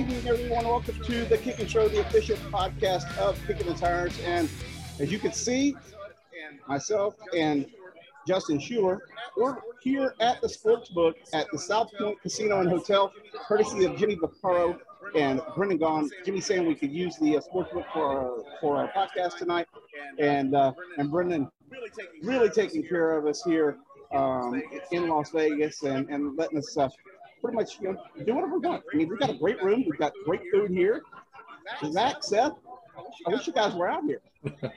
evening, everyone. Welcome to the Kicking Show, the official podcast of Kicking the Tires. And as you can see, myself and Justin Schuoler, we're here at the Sportsbook at the South Point Casino and Hotel, courtesy of Jimmy Vaccaro and Brendan Gaughan. Jimmy saying we could use the uh, sports book for our, for our podcast tonight, and uh, and Brendan really taking care of us here um, in Las Vegas and, and letting us uh, pretty much you know, do whatever we want. I mean, we've got a great room, we've got great food here. Zach, Seth, I wish you guys were out here.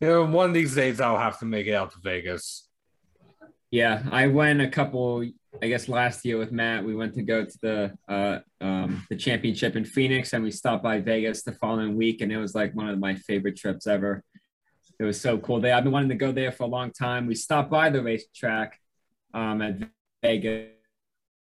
You know, one of these days I'll have to make it out to Vegas. Yeah, I went a couple. I guess last year with Matt, we went to go to the uh, um, the championship in Phoenix, and we stopped by Vegas the following week, and it was like one of my favorite trips ever. It was so cool. There, I've been wanting to go there for a long time. We stopped by the racetrack um, at Vegas.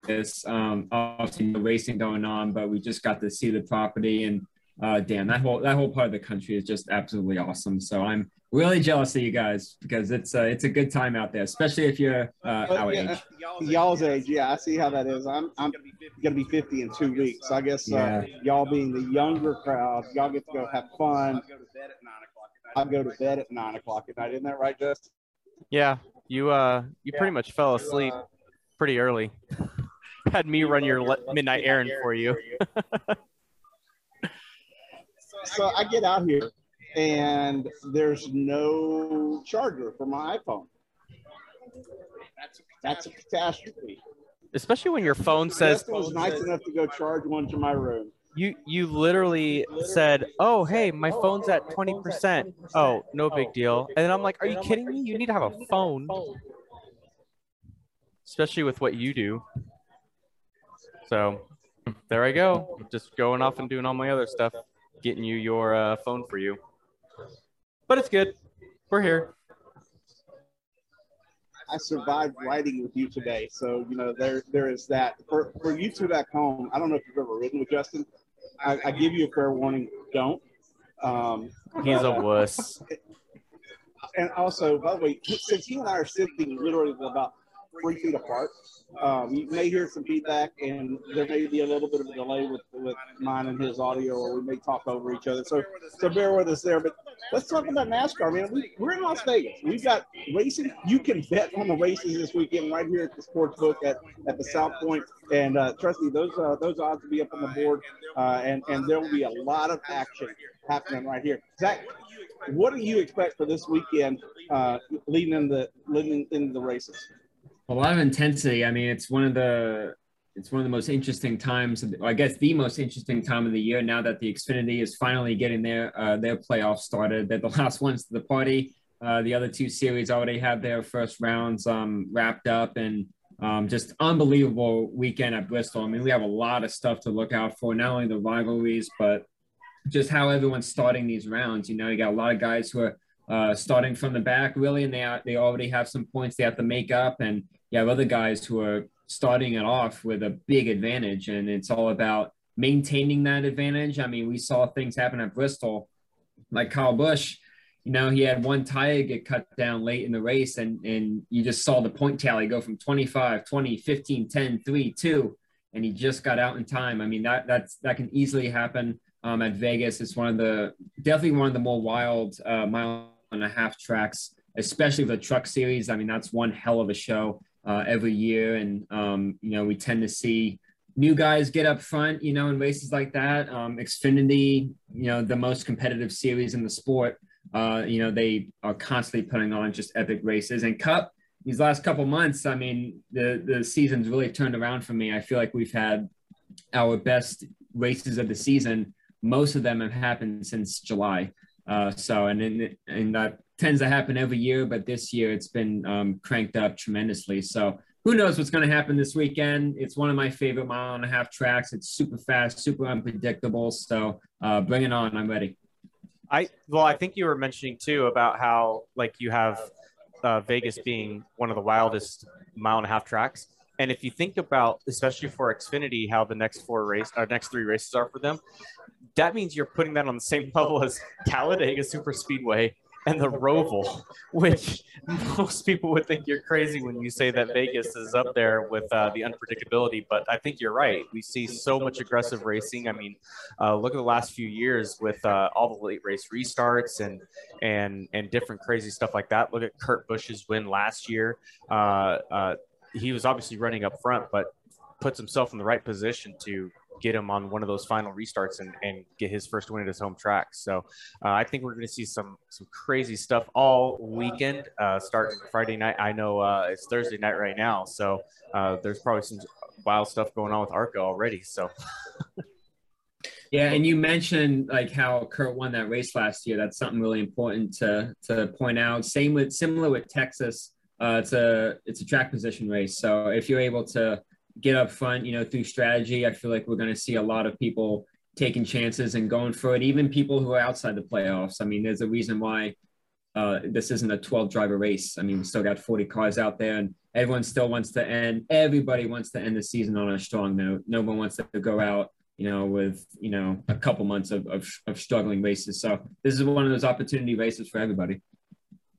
Um, obviously, no racing going on, but we just got to see the property and uh, damn, that whole that whole part of the country is just absolutely awesome. So I'm really jealous of you guys because it's uh, it's a good time out there, especially if you're uh, our yeah, age. Y'all's age, yeah, I see how that is. I'm I'm gonna be 50 in two weeks. So I guess uh, Yeah. y'all being the younger crowd, y'all get to go have fun. I go to bed at nine o'clock at night. Isn't that right, Justin? Yeah, you uh, you pretty much fell asleep pretty early. Had me run your le- midnight errand for you. So I get out here and there's no charger for my iPhone. That's a catastrophe. Especially when your phone says Justin was nice enough to go charge one to my room. you you literally said, "Oh, hey, my phone's at 20%." Oh, no big deal. And then I'm like, "Are you kidding me? You need to have a phone." Especially with what you do. So, there I go. Just going off and doing all my other stuff, getting you your uh, phone for you. But it's good. We're here. I survived riding with you today. So, you know, there there is that. For for you two back home, I don't know if you've ever ridden with Justin. I, I give you a fair warning, don't. Um, He's a but, uh, wuss. and also, by the way, since he and I are sitting literally about three feet apart, um, you may hear some feedback, and there may be a little bit of a delay with with mine and his audio, or we may talk over each other. So, so bear with us there. But let's talk about NASCAR, man. We, we're in Las Vegas. We've got racing. You can bet on the races this weekend right here at the sports book at, at the South Point. And uh, trust me, those uh, those odds will be up on the board, uh, and and there will be a lot of action happening right here. Zach, what do you expect for this weekend, uh, leading in the leading into the races? A lot of intensity. I mean, it's one of the it's one of the most interesting times. of- I guess the most interesting time of the year now that the Xfinity is finally getting their uh, their playoffs started. They're the last ones to the party. Uh, the other two series already have their first rounds um, wrapped up, and um, just unbelievable weekend at Bristol. I mean, we have a lot of stuff to look out for. Not only the rivalries, but just how everyone's starting these rounds. You know, you got a lot of guys who are uh, starting from the back, really, and they they already have some points they have to make up, and you have other guys who are starting it off with a big advantage, and it's all about maintaining that advantage. I mean, we saw things happen at Bristol, like Kyle Busch. You know, he had one tire get cut down late in the race, and and you just saw the point tally go from 25, 20, 15, 10, 3, 2, and he just got out in time. I mean, that that's that can easily happen um, at Vegas. It's one of the definitely one of the more wild uh, mile and a half tracks, especially the Truck Series. I mean, that's one hell of a show uh, every year, and um, you know we tend to see new guys get up front. You know, in races like that. Um, Xfinity, you know, the most competitive series in the sport. Uh, you know, they are constantly putting on just epic races, and Cup. These last couple months, I mean, the the season's really turned around for me. I feel like we've had our best races of the season. Most of them have happened since July. Uh, so, and, and and that tends to happen every year, but this year it's been um, cranked up tremendously. So, who knows what's going to happen this weekend? It's one of my favorite mile and a half tracks. It's super fast, super unpredictable. So, uh, bring it on! I'm ready. I well, I think you were mentioning too about how like you have uh, Vegas being one of the wildest mile and a half tracks, and if you think about, especially for Xfinity, how the next four race or next three races are for them, that means you're putting that on the same level as Talladega Super Speedway and the Roval, which most people would think you're crazy when you say that Vegas is up there with uh, the unpredictability. But I think you're right. We see so much aggressive racing. I mean, uh, look at the last few years with uh, all the late race restarts and and and different crazy stuff like that. Look at Kurt Busch's win last year. Uh, uh, he was obviously running up front, but puts himself in the right position to get him on one of those final restarts and, and get his first win at his home track. So uh, I think we're going to see some some crazy stuff all weekend, uh, starting Friday night. I know uh, it's Thursday night right now, so uh, there's probably some wild stuff going on with ARCA already. So. Yeah, and you mentioned like how Kurt won that race last year. That's something really important to to point out. Same with similar with Texas. Uh, it's a it's a track position race. So if you're able to get up front, you know, through strategy. I feel like we're going to see a lot of people taking chances and going for it, even people who are outside the playoffs. I mean, there's a reason why uh, this isn't a 12 driver race. I mean, we still got 40 cars out there and everyone still wants to end, everybody wants to end the season on a strong note. No one wants to go out, you know, with, you know, a couple months of, of, of struggling races. So this is one of those opportunity races for everybody.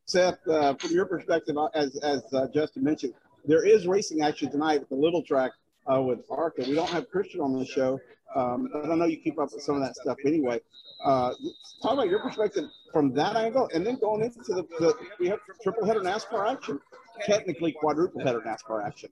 Seth, uh, from your perspective, uh, as, as uh, Justin mentioned, there is racing action tonight at the Little Track uh, with ARCA. We don't have Christian on the show. Um, I don't know you keep up with some of that stuff anyway. Uh, talk about your perspective from that angle, and then going into the, the we have triple header NASCAR action, technically quadruple header NASCAR action.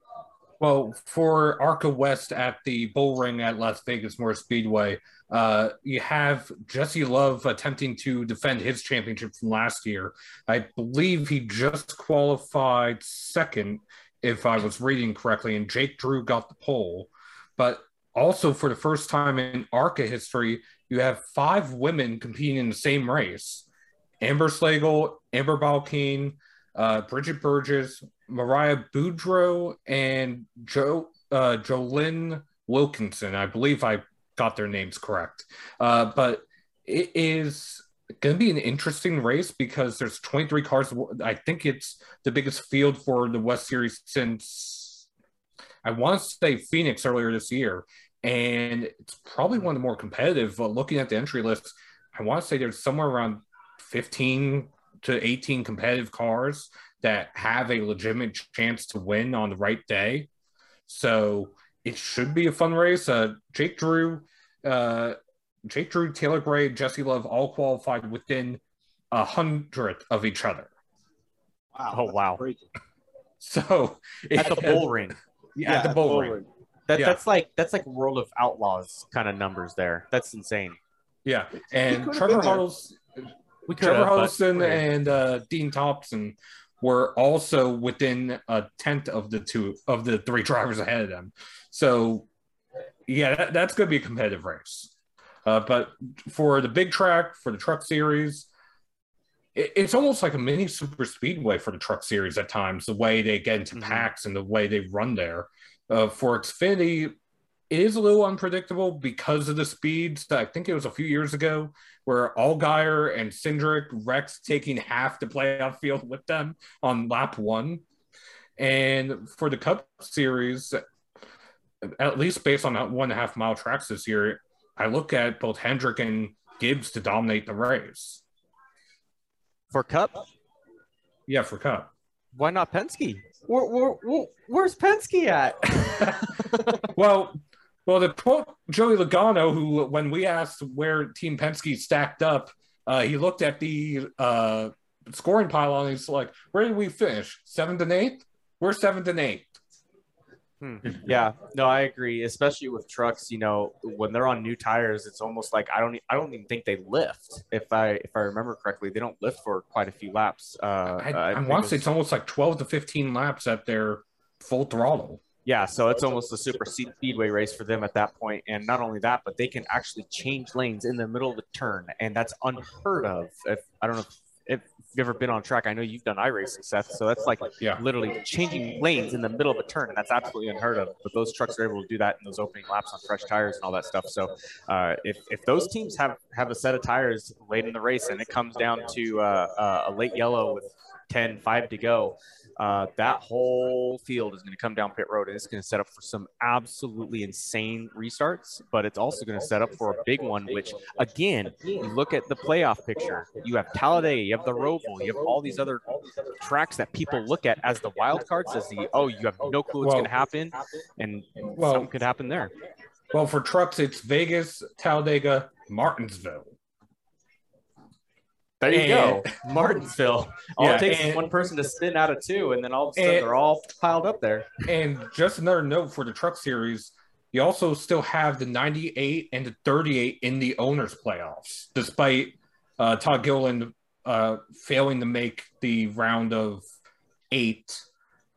Well, for ARCA West at the Bull Ring at Las Vegas Motor Speedway, uh, you have Jesse Love attempting to defend his championship from last year. I believe he just qualified second if I was reading correctly, and Jake Drew got the pole. But also, for the first time in ARCA history, you have five women competing in the same race Amber Slagle, Amber Balcaen, uh, Bridget Burgess, Mariah Boudreau, and jo, uh, Jolynn Wilkinson. I believe I got their names correct. Uh, but it is going to be an interesting race because there's 23 cars. I think it's the biggest field for the West Series since I want to say Phoenix earlier this year. And it's probably one of the more competitive. But looking at the entry list, I want to say there's somewhere around 15 to 18 competitive cars that have a legitimate chance to win on the right day. So it should be a fun race. Uh, Jake Drew uh, Jake Drew, Taylor Gray, Jesse Love all qualified within a hundredth of each other. Wow. Oh wow. So at the bull ring. Yeah, yeah at the bull, bull ring. ring. That, yeah. That's like that's like World of Outlaws kind of numbers there. That's insane. Yeah, and Trevor Huddles, Trevor Huddleston and uh, Dean Thompson were also within a tenth of the two of the three drivers ahead of them. So, yeah, that, that's going to be a competitive race. Uh, but for the big track, for the truck series, it, it's almost like a mini super speedway for the truck series at times, the way they get into mm-hmm. packs and the way they run there. Uh, for Xfinity, it is a little unpredictable because of the speeds. I think it was a few years ago where Allgaier and Cindric Rex taking half the playoff field with them on lap one. And for the Cup Series, at least based on that one and a half mile tracks this year, I look at both Hendrick and Gibbs to dominate the race. For Cup? Yeah, for Cup. Why not Penske? Where, where, where, where's Penske at? well, well, the quote Joey Logano, who when we asked where Team Penske stacked up, uh, he looked at the uh, scoring pile and he's like, "Where did we finish? Seventh and eighth? We're seventh and eighth. Hmm. Yeah, no, I agree. Especially with trucks, you know, when they're on new tires, it's almost like I don't, I don't even think they lift. If I, if I remember correctly, they don't lift for quite a few laps. Uh, I, I, I want to say it's almost like twelve to fifteen laps at their full throttle. Yeah, so it's almost a super speedway race for them at that point. And not only that, but they can actually change lanes in the middle of the turn, and that's unheard of. If I don't know if if you've ever been on track, I know you've done iRacing, Seth. So that's like yeah. literally changing lanes in the middle of a turn, and that's absolutely unheard of. But those trucks are able to do that in those opening laps on fresh tires and all that stuff. So uh, if, if those teams have have a set of tires late in the race and it comes down to uh, uh, a late yellow with 10, 5 to go, uh, that whole field is going to come down pit road and it's going to set up for some absolutely insane restarts, but it's also going to set up for a big one, which again, you look at the playoff picture, you have Talladega, you have the Roval, you have all these other tracks that people look at as the wild cards, as the, oh, you have no clue what's Well- going to happen. And Well- something could happen there. Well, for trucks, it's Vegas, Talladega, Martinsville. There you And- go. Martinsville. All Yeah, it takes is and- one person to spin out of two, and then all of a sudden And- they're all piled up there. And just another note for the truck series, you also still have the 98 and the 38 in the owners playoffs, despite uh, Todd Gilliland uh, failing to make the round of eight.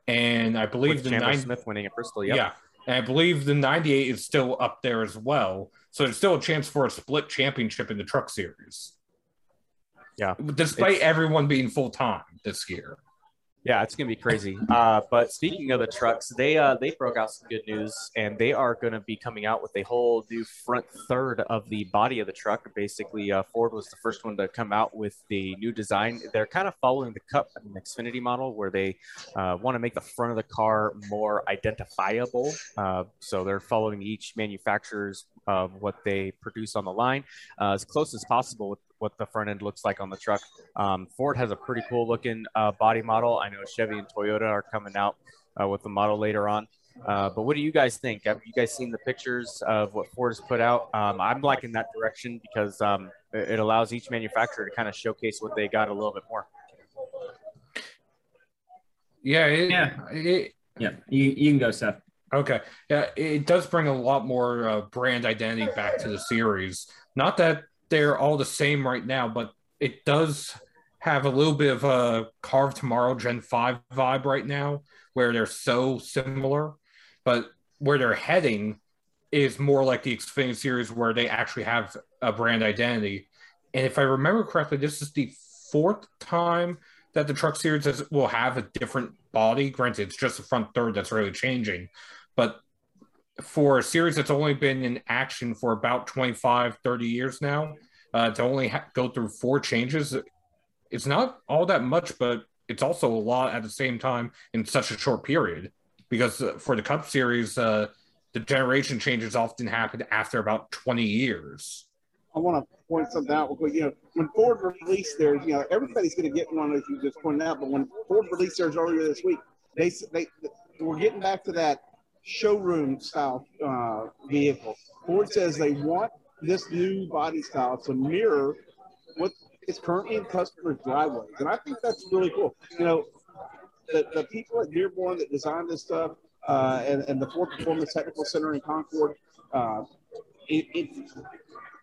And I believe With the Chandler 90, Smith winning at Bristol. Yep. yeah, and I believe the 98 is still up there as well. So there's still a chance for a split championship in the truck series. Yeah. Despite It's- everyone being full time this year. Yeah, it's gonna be crazy. Uh, but speaking of the trucks, they uh, they broke out some good news, and they are going to be coming out with a whole new front third of the body of the truck. Basically, uh, Ford was the first one to come out with the new design. They're kind of following the Cup and Xfinity model, where they uh, want to make the front of the car more identifiable. Uh, so they're following each manufacturer's of what they produce on the line uh, as close as possible with what the front end looks like on the truck. Um, Ford has a pretty cool looking uh, body model. I know Chevy and Toyota are coming out uh, with the model later on. Uh, but what do you guys think? Have you guys seen the pictures of what Ford has put out? Um, I'm liking that direction because um, it it allows each manufacturer to kind of showcase what they got a little bit more. Yeah, it, Yeah. it, Yeah, you, you can go, Seth. Okay. Yeah, it does bring a lot more uh, brand identity back to the series. Not that they're all the same right now, but it does have a little bit of a Car of Tomorrow Gen 5 vibe right now, where they're so similar, but where they're heading is more like the Xfinity series, where they actually have a brand identity. And if I remember correctly, this is the fourth time that the truck series has, will have a different body. Granted, it's just the front third that's really changing. But for a series that's only been in action for about 25, 30 years now, uh, to only ha- go through four changes, it's not all that much, but it's also a lot at the same time in such a short period. Because uh, for the Cup Series, uh, the generation changes often happen after about 20 years. I want to point something out quick. You know, when Ford released theirs, you know, everybody's going to get one, as you just pointed out. But when Ford released theirs earlier this week, they they we're getting back to that showroom style uh, vehicle. Ford says they want this new body style to mirror what is currently in customers' driveways, and I think that's really cool. You know, the, the people at Dearborn that designed this stuff uh, and, and the Ford Performance Technical Center in Concord, uh, it, it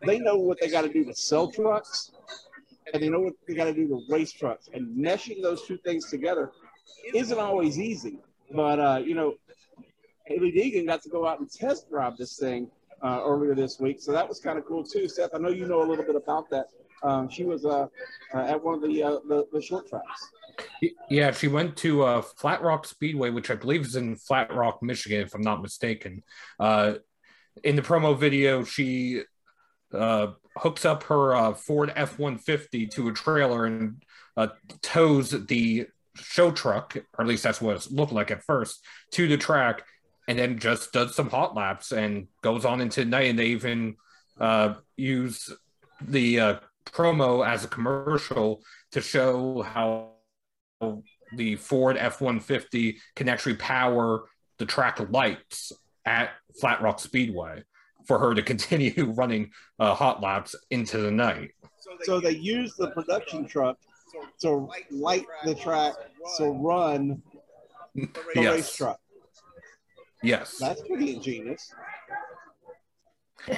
they know what they got to do to sell trucks, and they know what they got to do to race trucks. And meshing those two things together isn't always easy. But uh, you know, Hailie Deegan got to go out and test drive this thing uh, earlier this week, so that was kind of cool too. Seth, I know you know a little bit about that. Um, she was uh, uh, at one of the, uh, the the short tracks. Yeah, she went to uh, Flat Rock Speedway, which I believe is in Flat Rock, Michigan, if I'm not mistaken. Uh, in the promo video, she hooks up her Ford F 150 to a trailer and tows the show truck, or at least that's what it looked like at first, to the track, and then just does some hot laps and goes on into the night. And they even uh, use the uh, promo as a commercial to show how the Ford F 150 can actually power the track lights at Flat Rock Speedway for her to continue running uh, hot laps into the night. So they use the production truck to light the track to run the race Yes. truck. Yes. That's pretty ingenious.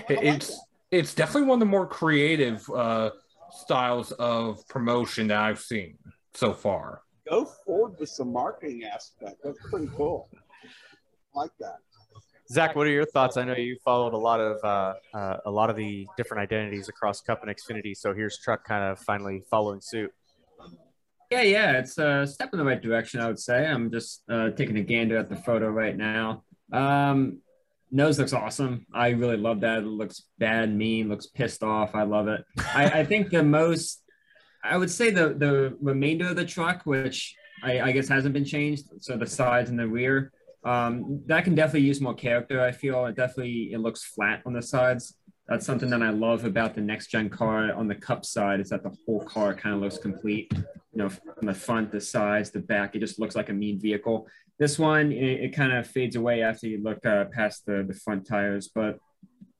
It's it's definitely one of the more creative uh, styles of promotion that I've seen so far. Go forward with some marketing aspect. That's pretty cool. like that. Zach, what are your thoughts? I know you followed a lot of uh, uh, a lot of the different identities across Cup and Xfinity. So here's Truck kind of finally following suit. Yeah, yeah, it's a step in the right direction, I would say. I'm just uh, taking a gander at the photo right now. Um, nose looks awesome. I really love that. It looks bad, mean, looks pissed off. I love it. I, I think the most I would say the the remainder of the truck, which I, I guess hasn't been changed, so the sides and the rear, um, that can definitely use more character. I feel it definitely it looks flat on the sides. That's something that I love about the next gen car on the cup side is that the whole car kind of looks complete. You know, from the front, the sides, the back, it just looks like a mean vehicle. This one, it, it kind of fades away after you look uh, past the the front tires, but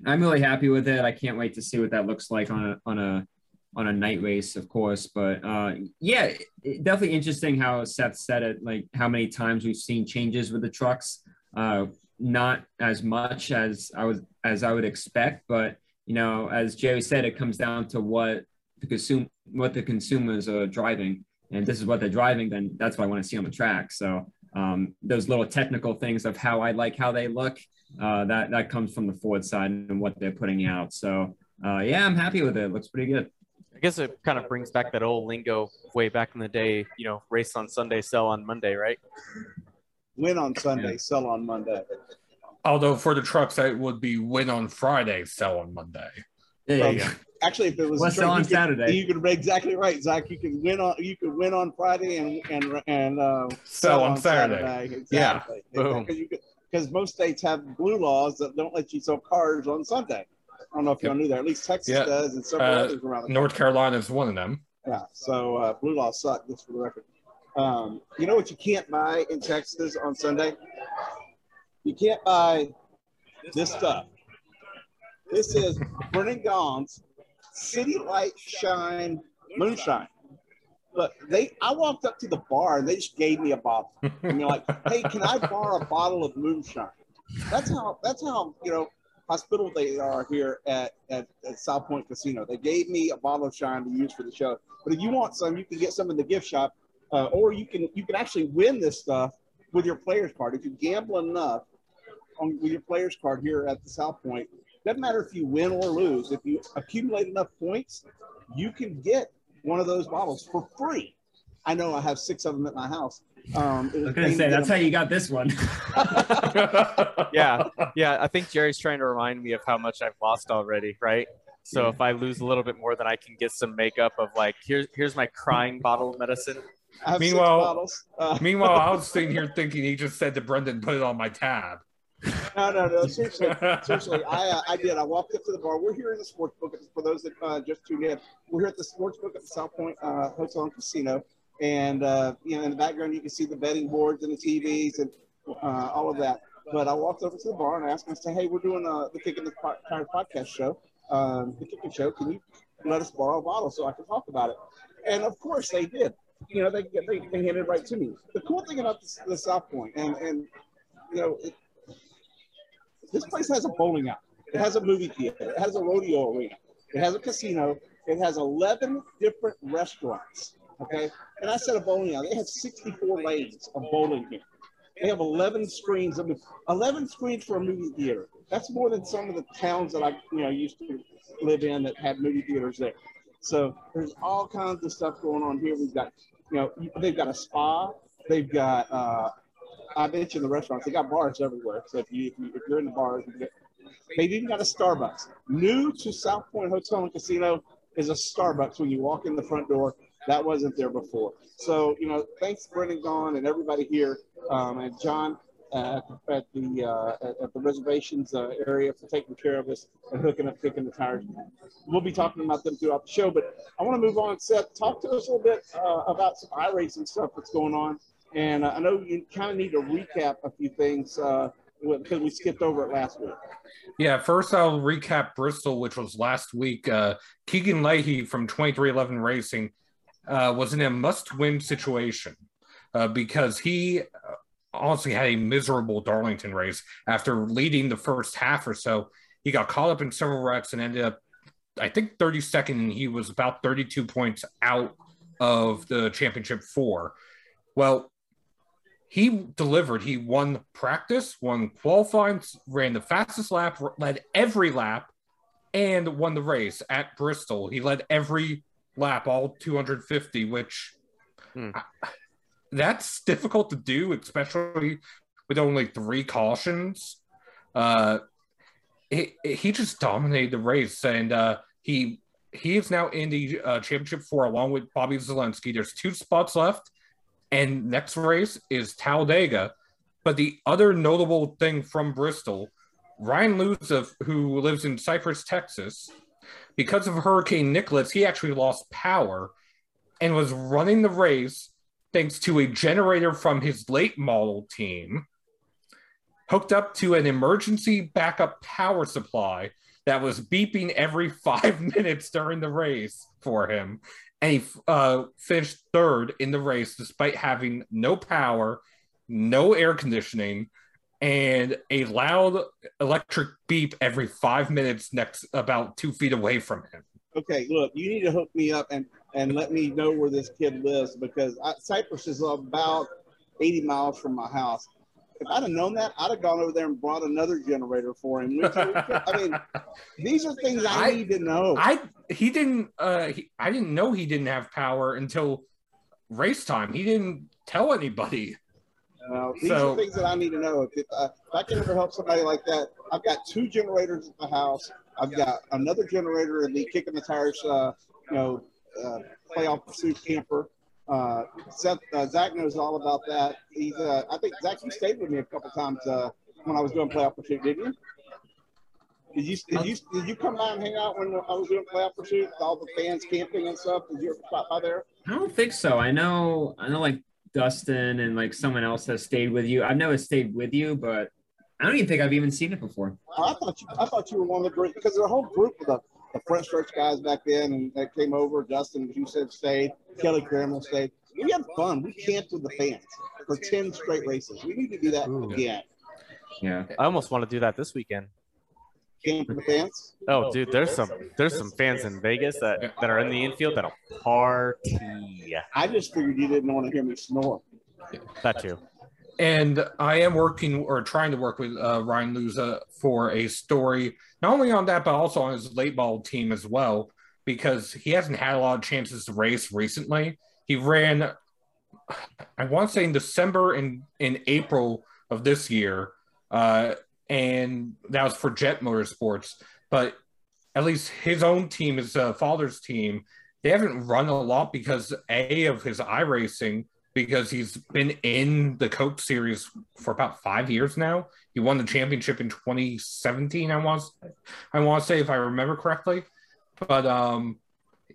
I'm really happy with it. I can't wait to see what that looks like on a on a on a night race, of course. But uh, yeah, it, definitely interesting how Seth said it. Like how many times we've seen changes with the trucks. Uh, not as much as I was as I would expect, but you know, as Jerry said, it comes down to what the consume what the consumers are driving, and this is what they're driving. Then that's what I want to see on the track. So um, those little technical things of how I like how they look. Uh, that that comes from the Ford side and what they're putting out. So uh, yeah, I'm happy with it. it. Looks pretty good. I guess it kind of brings back that old lingo way back in the day. You know, race on Sunday, sell on Monday, right? Win on Sunday, yeah. sell on Monday. Although for the trucks, it would be win on Friday, sell on Monday. There you go. Actually, if it was Let's sell on could, Saturday, you could be exactly right, Zach. You could win on you could win on Friday and and and uh, sell, sell on, on Saturday. Saturday. Exactly. Yeah. Boom. Because most states have blue laws that don't let you sell cars on Sunday. I don't know if y'all knew that. At least Texas yeah. does, and several uh, others around. North Carolina is one of them. Yeah. So uh, blue laws suck. Just for the record. Um, you know what you can't buy in Texas on Sunday? You can't buy this stuff. This is Brendan Gaughan's City Light Shine Moonshine. But they, I walked up to the bar and they just gave me a bottle. And they're like, "Hey, can I borrow a bottle of moonshine?" That's how. That's how you know hospitable they are here at, at, at South Point Casino. They gave me a bottle of shine to use for the show. But if you want some, you can get some in the gift shop, uh, or you can you can actually win this stuff with your player's card. If you gamble enough on with your player's card here at the South Point, doesn't matter if you win or lose. If you accumulate enough points, you can get one of those bottles for free. I know I have six of them at my house. Um, I was gonna say that's how you got this one. yeah, yeah. I think Jerry's trying to remind me of how much I've lost already, right? So yeah. if I lose a little bit more, then I can get some makeup of like here's here's my crying bottle of medicine. Meanwhile, uh, meanwhile, I was sitting here thinking he just said to Brendan, "Put it on my tab." No, no, no. Seriously, seriously, I uh, I did. I walked up to the bar. We're here in the sports book. For those that uh, just tuned in, we're here at the sports book at the South Point uh, Hotel and Casino. And, uh, you know, in the background, you can see the betting boards and the TVs and uh, all of that. But I walked over to the bar and asked them, I said, hey, we're doing uh, the Kicking the Tire podcast show, um, the Kicking Show. Can you let us borrow a bottle so I can talk about it? And of course they did. You know, they, they, they handed it right to me. The cool thing about the, the South Point, and, and you know, it, this place has a bowling alley. It has a movie theater. It has a rodeo arena. It has a casino. It has 11 different restaurants. Okay. And I said a bowling alley. They have 64 lanes of bowling here. They have 11 screens. Mean, 11 screens for a movie theater. That's more than some of the towns that I, you know, used to live in that had movie theaters there. So there's all kinds of stuff going on here. We've got, you know, they've got a spa. They've got, uh, I mentioned the restaurants. They got bars everywhere. So if you if, you, you're in the bars, they've even got a Starbucks. New to South Point Hotel and Casino is a Starbucks when you walk in the front door. That wasn't there before. So, you know, thanks Brendan Gaughan and everybody here um, and John uh, at the uh, at the reservations uh, area for taking care of us and hooking up, kicking the tires. We'll be talking about them throughout the show, but I want to move on. Seth, talk to us a little bit uh, about some iRacing stuff that's going on. And uh, I know you kind of need to recap a few things uh, because we skipped over it last week. Yeah, first I'll recap Bristol, which was last week. Keegan Leahy from 2311 Racing uh, was in a must-win situation uh, because he uh, honestly had a miserable Darlington race after leading the first half or so. He got caught up in several wrecks and ended up, I think, 32nd, and he was about 32 points out of the championship four. Well, he delivered. He won practice, won qualifying, ran the fastest lap, led every lap, and won the race at Bristol. He led every lap, all 250, which hmm. I, that's difficult to do, especially with only three cautions. Uh, it, he just dominated the race, and uh, he he is now in the uh, championship four along with Bobby Zalenski. There's two spots left, and next race is Talladega. But the other notable thing from Bristol, Ryan Luza, who lives in Cypress, Texas, because of Hurricane Nicholas, he actually lost power and was running the race thanks to a generator from his late model team hooked up to an emergency backup power supply that was beeping every five minutes during the race for him. And he uh, finished third in the race despite having no power, no air conditioning, and a loud electric beep every five minutes next about two feet away from him. Okay, look, you need to hook me up and and let me know where this kid lives because I, Cypress is about 80 miles from my house. If I'd have known that, I'd have gone over there and brought another generator for him. I mean, these are things I, I, need to know. I he didn't. Uh, he, I didn't know he didn't have power until race time. He didn't tell anybody. Uh, these so, are things that I need to know. If, if, uh, if I can ever help somebody like that, I've got two generators at the house. I've got another generator in the kicking the tires, uh, you know, uh, playoff pursuit camper. Uh, Seth, uh, Zach knows all about that. He's, uh, I think Zach, you stayed with me a couple times uh, when I was doing playoff pursuit, didn't you? Did you did you did you come by and hang out when I was doing playoff pursuit? With all the fans camping and stuff. Did you ever stop by there? I don't think so. I know I know like Dustin and like someone else has stayed with you. I've never stayed with you, but I don't even think I've even seen it before. I thought you I thought you were one of the great because there's a whole group of the the Front Stretch guys back then and that came over. Dustin, you said stayed. Kelly Crammel stayed. We had fun. We camped with the fans for 10 straight races. We need to do that Ooh. again. Yeah. I almost want to do that this weekend. Camp with the fans? Oh, dude, there's some there's some fans in Vegas that, that are in the infield that'll party. I just figured you didn't want to hear me snore. That too. And I am working or trying to work with uh, Ryan Luza for a story, not only on that, but also on his late ball team as well, because he hasn't had a lot of chances to race recently. He ran, I want to say in December and in April of this year, uh, and that was for Jet Motorsports. But at least his own team, his uh, father's team, they haven't run a lot because a of his iRacing because he's been in the Coke series for about five years now. He won the championship in 2017, I want I want to say if I remember correctly. But um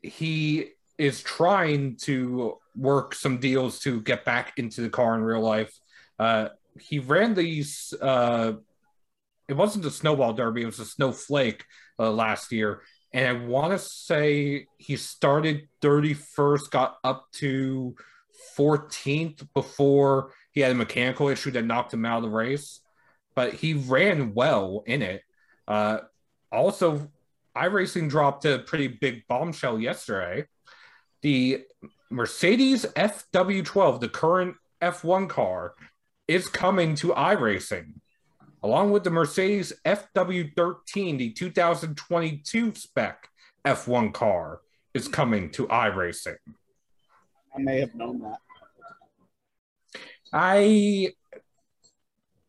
he is trying to work some deals to get back into the car in real life. Uh he ran these uh it wasn't a snowball derby, it was a snowflake uh, last year. And I want to say he started 31st, got up to 14th before he had a mechanical issue that knocked him out of the race, but he ran well in it. Uh, also, iRacing dropped a pretty big bombshell yesterday. The Mercedes FW12, the current F1 car, is coming to iRacing, along with the Mercedes FW13, the 2022 spec F1 car, is coming to iRacing. I may have known that. I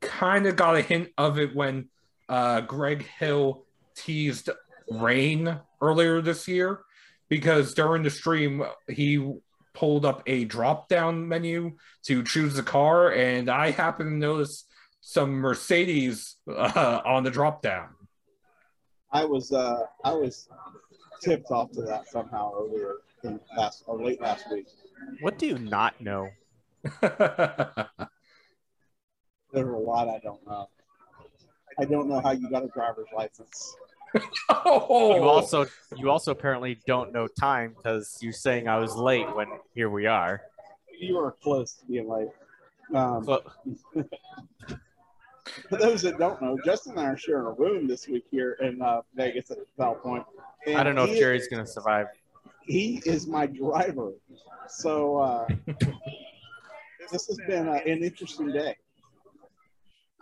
kind of got a hint of it when uh, Greg Hill teased rain earlier this year because during the stream he pulled up a drop down menu to choose the car and I happened to notice some Mercedes uh, on the drop down. I was uh, I was tipped off to that somehow earlier in last or late last week. What do you not know? There's a lot I don't know. I don't know how you got a driver's license. oh. You also you also apparently don't know time because you're saying I was late when here we are. You are close to being late. Um, for those that don't know, Justin and I are sharing a room this week here in uh, Vegas at Bell Point. I don't know if Jerry's going to survive. He is my driver. So uh, this has been uh, an interesting day.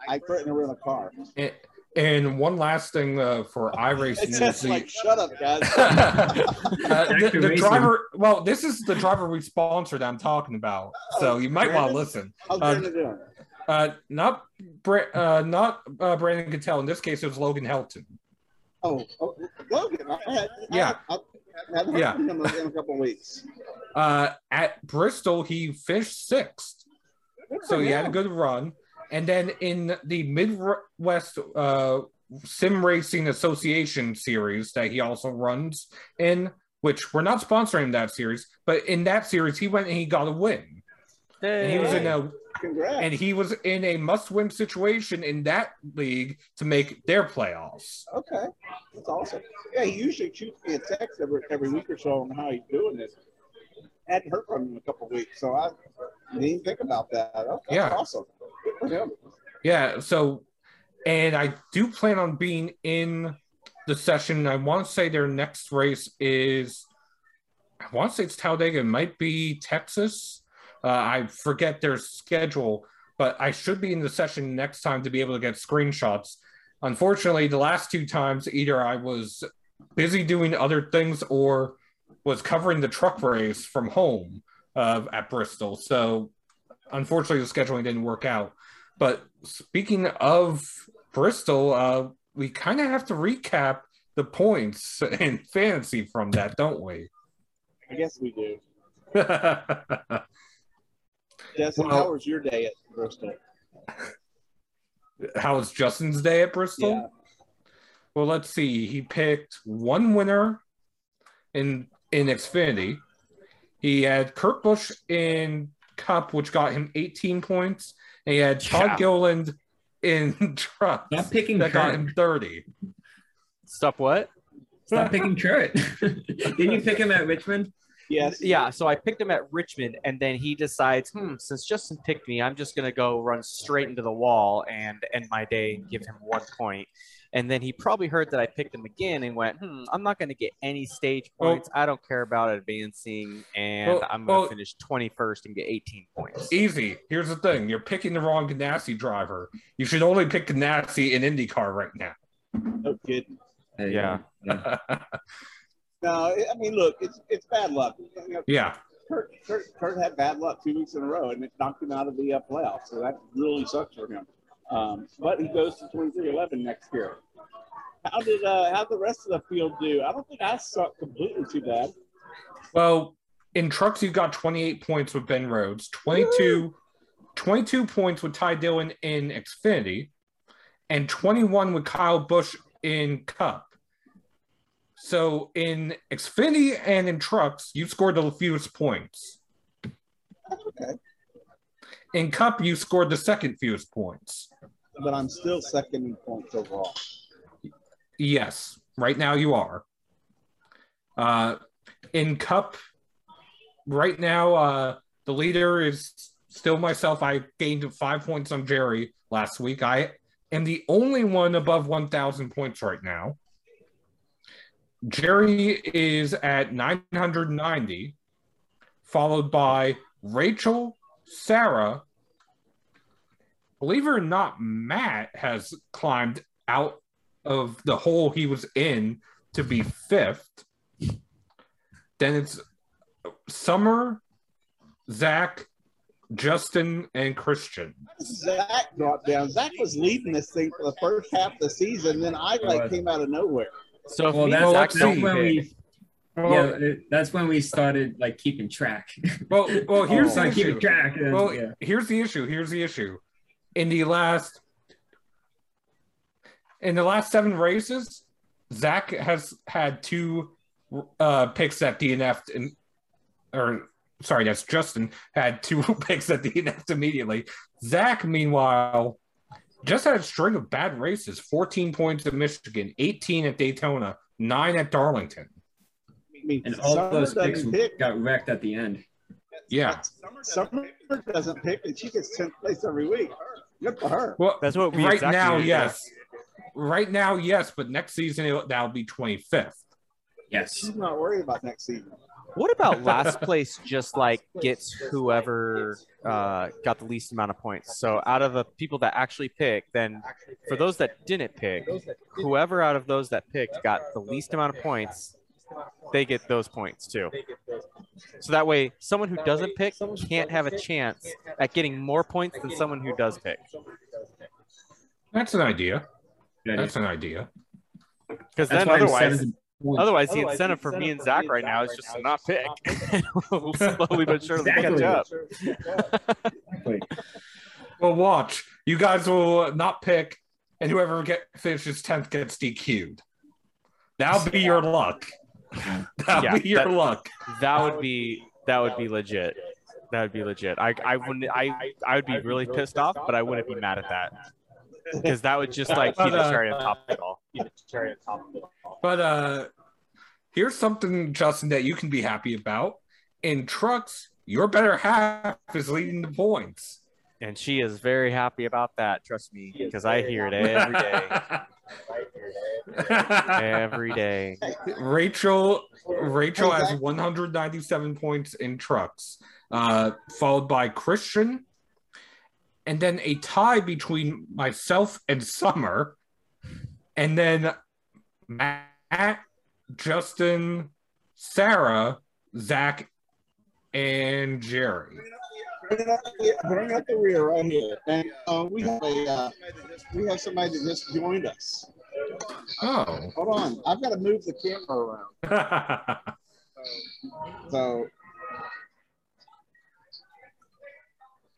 I threatened to rent a car. And, and one last thing uh, for iRacing is the, like, shut up, guys. uh, the, the driver. Well, this is the driver we sponsored. I'm talking about, so you might want to listen. How's Brandon doing? Uh, not Bra- uh, not uh, Brandon Cattell. In this case, it was Logan Helton. Oh, oh Logan. I had, yeah. I, Heard Yeah. from him in a couple weeks. Uh, at Bristol, he finished sixth, so he had a good run. And then in the Midwest uh, Sim Racing Association series that he also runs in, which we're not sponsoring that series, but in that series, he went and he got a win. And he was in a Congrats. and he was in a must-win situation in that league to make their playoffs. Okay, that's awesome. Yeah, he usually shoots me a text every every week or so on how he's doing this. I hadn't heard from him in a couple weeks, so I didn't think about that. Okay, Yeah. awesome. Good for him. Yeah, so and I do plan on being in the session. I want to say their next race is I want to say it's Talladega, it might be Texas. Uh, I forget their schedule, but I should be in the session next time to be able to get screenshots. Unfortunately, the last two times, either I was busy doing other things or was covering the truck race from home uh, at Bristol. So, unfortunately, the scheduling didn't work out. But speaking of Bristol, uh, we kind of have to recap the points in fantasy from that, don't we? I guess we do. Justin, Well- how was your day at Bristol? How was Justin's day at Bristol? Yeah. Well, let's see. He picked one winner in in Xfinity. He had Kurt Busch in Cup, which got him 18 points. And he had Todd Yeah. Gilliland in Truck Stop picking that got Kurt. him 30. Stop what? Stop picking Kurt. Didn't you pick him at Richmond? Yes. Yeah, so I picked him at Richmond, and then he decides, hmm, since Justin picked me, I'm just gonna go run straight into the wall and end my day and give him one point. And then he probably heard that I picked him again and went, hmm, I'm not gonna get any stage Well- points. I don't care about advancing, and Well- I'm gonna well- finish 21st and get 18 points. Easy. Here's the thing you're picking the wrong Ganassi driver. You should only pick Ganassi in IndyCar right now. No kidding. Yeah. yeah. No, I mean, look, it's it's bad luck. You know, yeah. Kurt, Kurt, Kurt had bad luck two weeks in a row, and it knocked him out of the uh, playoffs. So that really sucks for him. Um, but he goes to 23-11 next year. How did uh, how the rest of the field do? I don't think I sucked completely too bad. Well, in trucks, you got 28 points with Ben Rhodes, 22, 22 points with Ty Dillon in Xfinity, and 21 with Kyle Busch in Cup. So in Xfinity and in trucks, you scored the fewest points. Okay, In Cup, you scored the second fewest points. but I'm still second in points overall. Yes, right now you are. Uh, in Cup, right now, uh, the leader is still myself. I gained five points on Jerry last week. I am the only one above 1,000 points right now. Jerry is at 990, followed by Rachel, Sarah. Believe it or not, Matt has climbed out of the hole he was in to be fifth. Then it's Summer, Zach, Justin, and Christian. Zach dropped down. Zach was leading this thing for the first half of the season. Then I like came out of nowhere. So if Well, me that's, and that's when we. Well, yeah, that's when we started like keeping track. well, well, here's Oh. the issue. track. and, Well, yeah. here's the issue. Here's the issue. In the last, in the last seven races, Zach has had two uh, picks that DNF'd, and or sorry, that's Justin had two picks that DNF'd immediately. Zach, meanwhile, just had a string of bad races: 14 points at Michigan, 18 at Daytona, nine at Darlington. I mean, And all those picks pick. got wrecked at the end. Yeah. Summer doesn't pick, and she gets 10th place every week. Good for her. Well, That's what we right exactly now, did. yes. Right now, yes, but next season it, that'll be 25th. Yes. She's not worried about next season. What about last place just like gets whoever uh, got the least amount of points? So out of the people that actually picked, then for those that didn't pick, whoever out of those that picked got the least amount of points, they get those points too. So that way, someone who doesn't pick can't have a chance at getting more points than someone who does pick. That's an idea. That's an idea. Because That's then why otherwise, seven's Otherwise, the incentive for me and Zach right now is just to not pick. slowly but surely Exactly. catch up. Exactly. Well, watch. You guys will not pick, and whoever get finishes tenth gets DQ'd. That'll be your luck. That'll Yeah, be your that- luck. That would be that would be legit. That would be legit. I I wouldn't I I would be really pissed off, but I wouldn't be mad at that because that would just like be But, the uh, cherry on top of it all. But uh here's something, Justin, that you can be happy about. In trucks, your better half is leading the points. And she is very happy about that. Trust me, because I hear it every day. Every day. Rachel Rachel has 197 points in trucks, uh, followed by Christian, and then a tie between myself and Summer, and then Matt, Justin, Sarah, Zach, and Jerry. Bring up, the, bring up the rear right here, and uh, we have a uh, we have somebody that just joined us. Oh. Hold on, I've got to move the camera around. So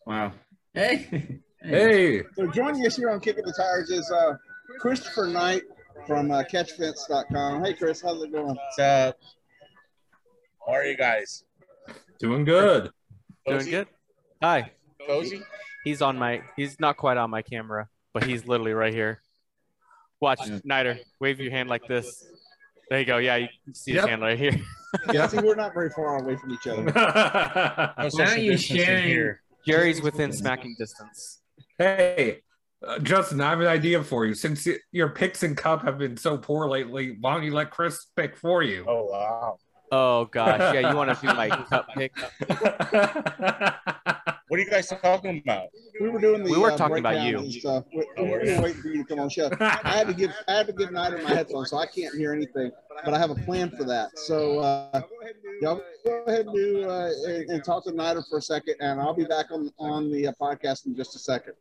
Wow. Hey. hey, So joining us here on Kicking the Tires is uh, Christopher Knight from uh, CatchFence.com. Hey, Chris, how's it going? What's up? How are you guys? doing good. Doing Cozy? good? Hi. Cozy? He's on my he's not quite on my camera, but he's literally right here. Watch, Yeah. Niter, wave your hand like this. There you go. Yeah, you can see his hand right here. Yeah, see, we're not very far away from each other. No Why social are sharing- here. Jerry's within smacking distance. hey, uh, Justin, I have an idea for you. Since y- your picks and cup have been so poor lately, why don't you let Chris pick for you? Oh wow. Oh gosh, yeah, you want to do my cup pick? What are you guys talking about? We were doing the We were uh, talking about you. and stuff. We, we were waiting for you to come on show. I had to give I had to give Knight my headphones, so I can't hear anything. But I have a plan for that. So uh, y'all go ahead and do uh, and, and talk to Nider for a second, and I'll be back on on the uh, podcast in just a second.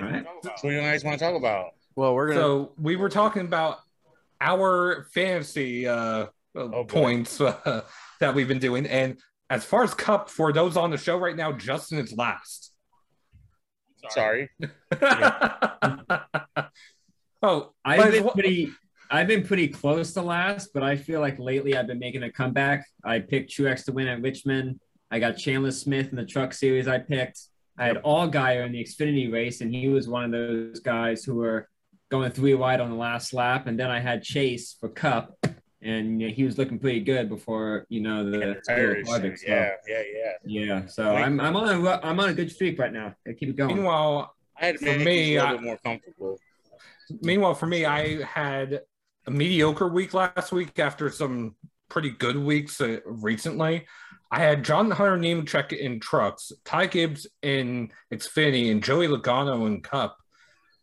All right. So what do you guys want to talk about? Well, we're gonna. so we were talking about our fantasy uh, uh, boy. points uh, that we've been doing, and as far as cup for those on the show right now, Justin is last. Sorry. oh, I've been wh- pretty I've been pretty close to last, but I feel like lately I've been making a comeback. I picked Truex to win at Richmond. I got Chandler Smith in the truck series I picked. I had All Allgaier in the Xfinity race, and he was one of those guys who were going three wide on the last lap. And then I had Chase for Cup, and you know, he was looking pretty good before you know the Tires. project. So, Yeah, yeah, yeah. yeah. So I'm I'm on a ru- I'm on a good streak right now. Gotta keep it going. meanwhile, I had For me, me a I- little bit more comfortable. Meanwhile, for me, I had a mediocre week last week after some pretty good weeks uh, recently. I had John Hunter Nemechek in trucks, Ty Gibbs in Xfinity, and Joey Logano in Cup,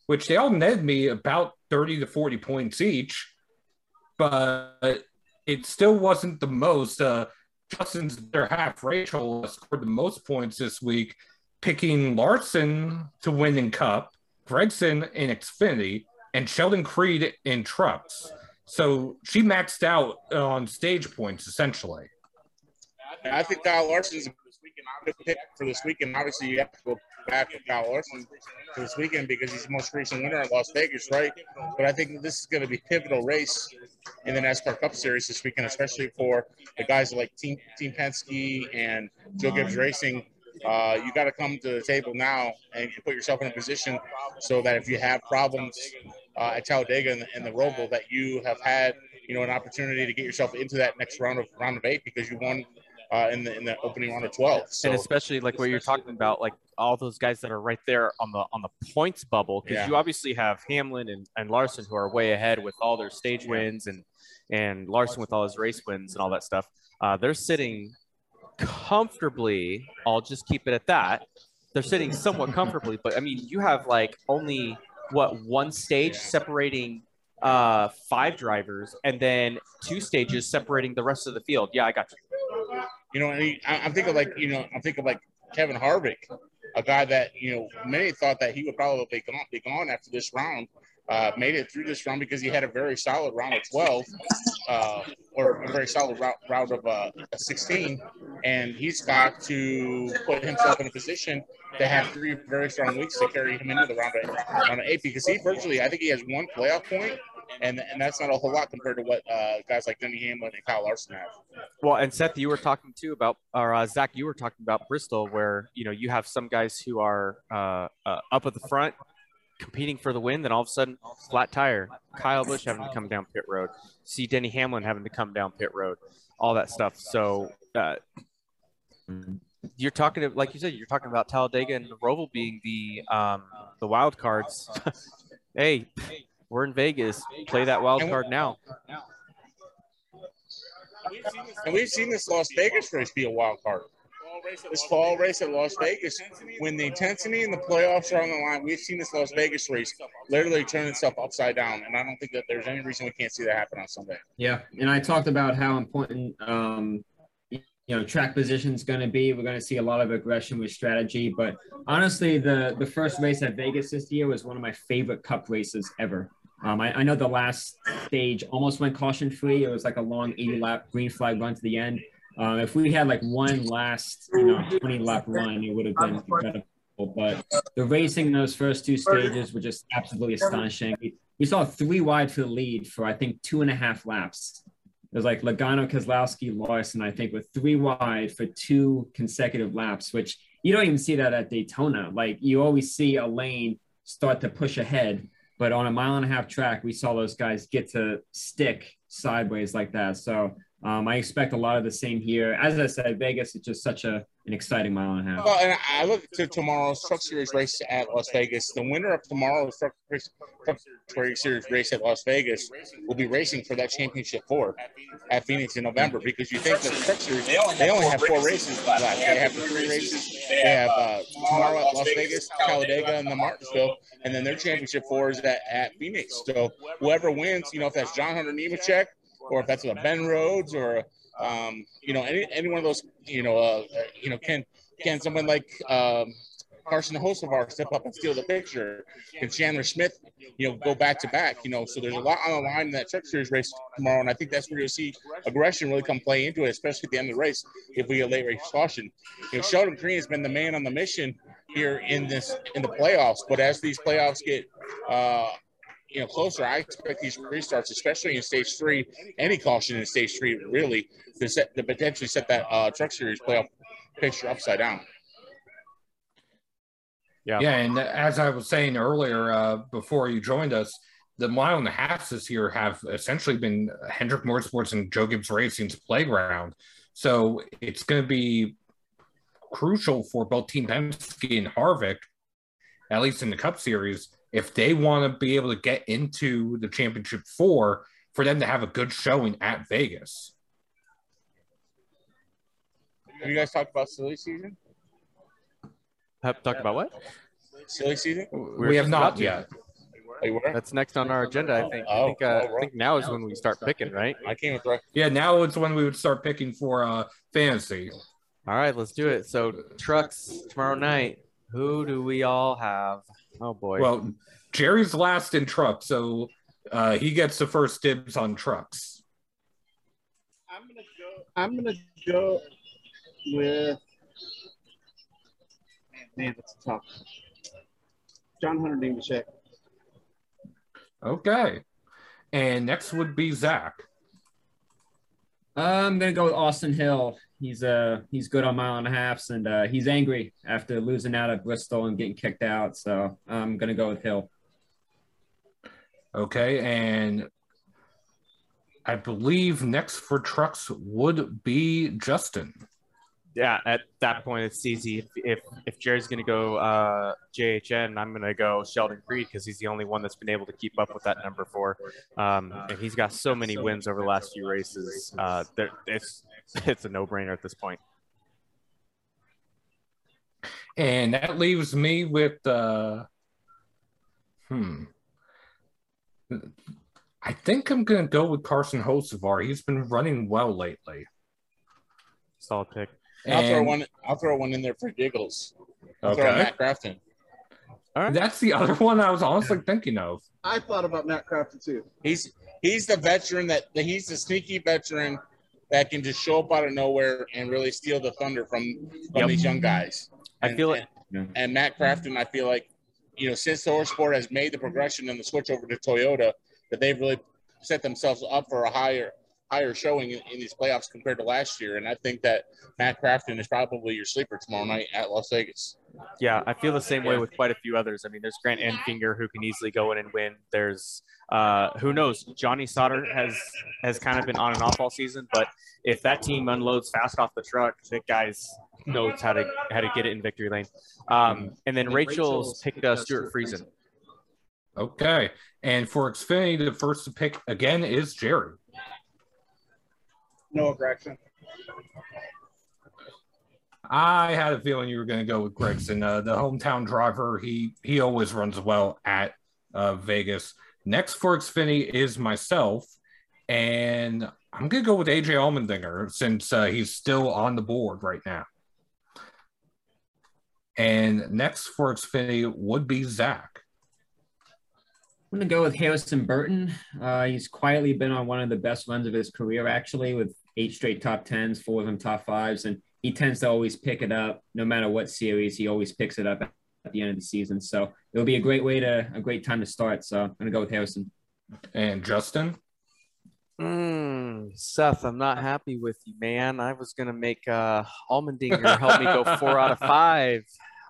which they all netted me about 30 to 40 points each, but it still wasn't the most. Uh, Justin's their half, Rachel, scored the most points this week, picking Larson to win in Cup, Gragson in Xfinity, and Sheldon Creed in trucks. So she maxed out on stage points essentially. I think Kyle Larson's pick for this weekend. Obviously, you have to go with Kyle Larson this weekend because he's the most recent winner in Las Vegas, right? But I think this is going to be pivotal race in the NASCAR Cup Series this weekend, especially for the guys like Team Team Penske and Joe Gibbs Racing. Uh, you got to come to the table now and put yourself in a position so that if you have problems uh, at Talladega and, the, in the Roval, that you have had you know an opportunity to get yourself into that next round of round of eight because you won uh, in the in the opening round of twelve. So and especially like what you're talking about, like all those guys that are right there on the on the points bubble, because Yeah. you obviously have Hamlin and, and Larson who are way ahead with all their stage wins and and Larson with all his race wins and all that stuff. Uh, they're sitting comfortably. I'll just keep it at that. They're sitting somewhat comfortably, but I mean, you have like only what one stage separating uh five drivers and then two stages separating the rest of the field. Yeah, I got you. You know, and he, I, I'm thinking like you know, I'm thinking like Kevin Harvick, a guy that you know many thought that he would probably be gone, be gone after this round. uh, made it through this round because he had a very solid round of 12, uh, or a very solid round, round of uh, 16, and he's got to put himself in a position to have three very strong weeks to carry him into the round of, round of eight because he virtually, I think he has one playoff point, and and that's not a whole lot compared to what uh, guys like Denny Hamlin and Kyle Larson have. Well, and Seth, you were talking too about, or uh, Zach, you were talking about Bristol, where you know you have some guys who are uh, uh, up at the front competing for the win, then all of a sudden flat tire. Kyle Busch having to come down pit road. See Denny Hamlin having to come down pit road. All that stuff. So uh, you're talking to, like you said, you're talking about Talladega and Roval being the um, the wild cards. hey, we're in Vegas. Play that wild card now. And we've seen this Las Vegas race be a wild card. This fall race at Las Vegas, when the intensity and the playoffs are on the line, we've seen this Las Vegas race literally turn itself upside down. And I don't think that there's any reason we can't see that happen on Sunday. Yeah, and I talked about how important um, you know track position is going to be. We're going to see a lot of aggression with strategy, but honestly, the the first race at Vegas this year was one of my favorite Cup races ever. Um, I, I, know the last stage almost went caution free. It was like a long 80 lap green flag run to the end. Um, if we had like one last, you know, 20 lap run, it would have been incredible. But the racing in those first two stages were just absolutely astonishing. We, we saw three wide for the lead for I think two and a half laps. It was like Logano, Keselowski, Larson, I think, with three wide for two consecutive laps, which you don't even see that at Daytona. Like you always see a lane start to push ahead but on a mile and a half track, we saw those guys get to stick sideways like that. So um, I expect a lot of the same here. As I said, Vegas is just such a an exciting mile and a half. Well, and I look to tomorrow's Truck Series race at Las Vegas. The winner of tomorrow's Truck, Truck Series race at Las Vegas will be racing for that championship four at Phoenix in November because you think the Truck Series they only have four races left. They have the three races. They have uh, tomorrow at Las Vegas, Talladega, and the Martinsville, and then their championship four is at, at Phoenix. So whoever wins, you know, if that's John Hunter Nemechek or if that's a Ben Rhodes or um, you know any any one of those you know uh, you know can can someone like um, Carson Hocevar step up and steal the picture? Can Chandler Smith you know go back to back? You know so there's a lot on the line in that Truck Series race tomorrow, and I think that's where you'll see aggression really come play into it, especially at the end of the race if we get late race caution. You know Sheldon Creed has been the man on the mission here in this in the playoffs, but as these playoffs get uh, you know closer. I expect these restarts, especially in stage three, any caution in stage three, really, to set to potentially set that uh, truck series playoff picture upside down. Yeah, yeah, and as I was saying earlier, uh, before you joined us, the mile and a half this year have essentially been Hendrick Motorsports and Joe Gibbs Racing's playground. So it's going to be crucial for both Team Penske and Harvick, at least in the Cup Series, if they want to be able to get into the championship four, for them to have a good showing at Vegas. Have you guys talked about silly season? Have talked about what? Silly season? we have not yet. That's next on our agenda. I think. Oh, I think, uh, I think now is when we start picking, right? I came with right. Yeah, now it's when we would start picking for uh, fantasy. All right, let's do it. So trucks tomorrow night. Who do we all have? Oh boy. Well, Jerry's last in truck, so uh, he gets the first dibs on trucks. I'm gonna go. I'm gonna go with. Man, that's tough. John Hunter Nemechek. Okay, and next would be Zach. I'm gonna go with Austin Hill. He's uh he's good on mile and a halfs, and uh, he's angry after losing out at Bristol and getting kicked out. So I'm gonna go with Hill. Okay, and I believe next for trucks would be Justin. Yeah, at that point it's easy. If if, if Jerry's going to go uh, JHN, I'm going to go Sheldon Creed because he's the only one that's been able to keep up with that number four, um, and he's got so many wins over the last few races. Uh, it's it's a no brainer at this point. And that leaves me with uh, hmm. I think I'm going to go with Carson Hocevar. He's been running well lately. Solid pick. And... I'll throw one. I'll throw one in there for giggles. I'll okay. Matt Crafton. All right. That's the other one I was honestly thinking of. I thought about Matt Crafton too. He's he's the veteran that he's the sneaky veteran that can just show up out of nowhere and really steal the thunder from from Yep. these young guys. I feel it. And, and Matt Crafton, I feel like, you know, since the horse sport has made the progression and the switch over to Toyota, that they've really set themselves up for a higher higher showing in, in these playoffs compared to last year. And I think that Matt Crafton is probably your sleeper tomorrow night at Las Vegas. Yeah, I feel the same way with quite a few others. I mean, there's Grant Enfinger who can easily go in and win. There's uh, who knows? Johnny Sauter has has kind of been on and off all season, but if that team unloads fast off the truck, that guy's knows how to how to get it in victory lane. Um, and then Rachel's picked uh, Stewart Friesen. Okay. And for Xfinity, the first to pick again is Jerry. Noah Gragson. I had a feeling you were going to go with Gregson, uh, the hometown driver. He he always runs well at uh, Vegas. Next for Xfinity is myself, and I'm going to go with AJ Allmendinger since uh, he's still on the board right now. And next for Xfinity would be Zach. I'm gonna go with Harrison Burton. Uh, he's quietly been on one of the best runs of his career, actually, with eight straight top tens, four of them top fives, and he tends to always pick it up, no matter what series. He always picks it up at the end of the season, so it'll be a great way to a great time to start. So I'm gonna go with Harrison. And Justin? Mm, Seth, I'm not happy with you, man. I was gonna make uh, Allmendinger help me go four out of five.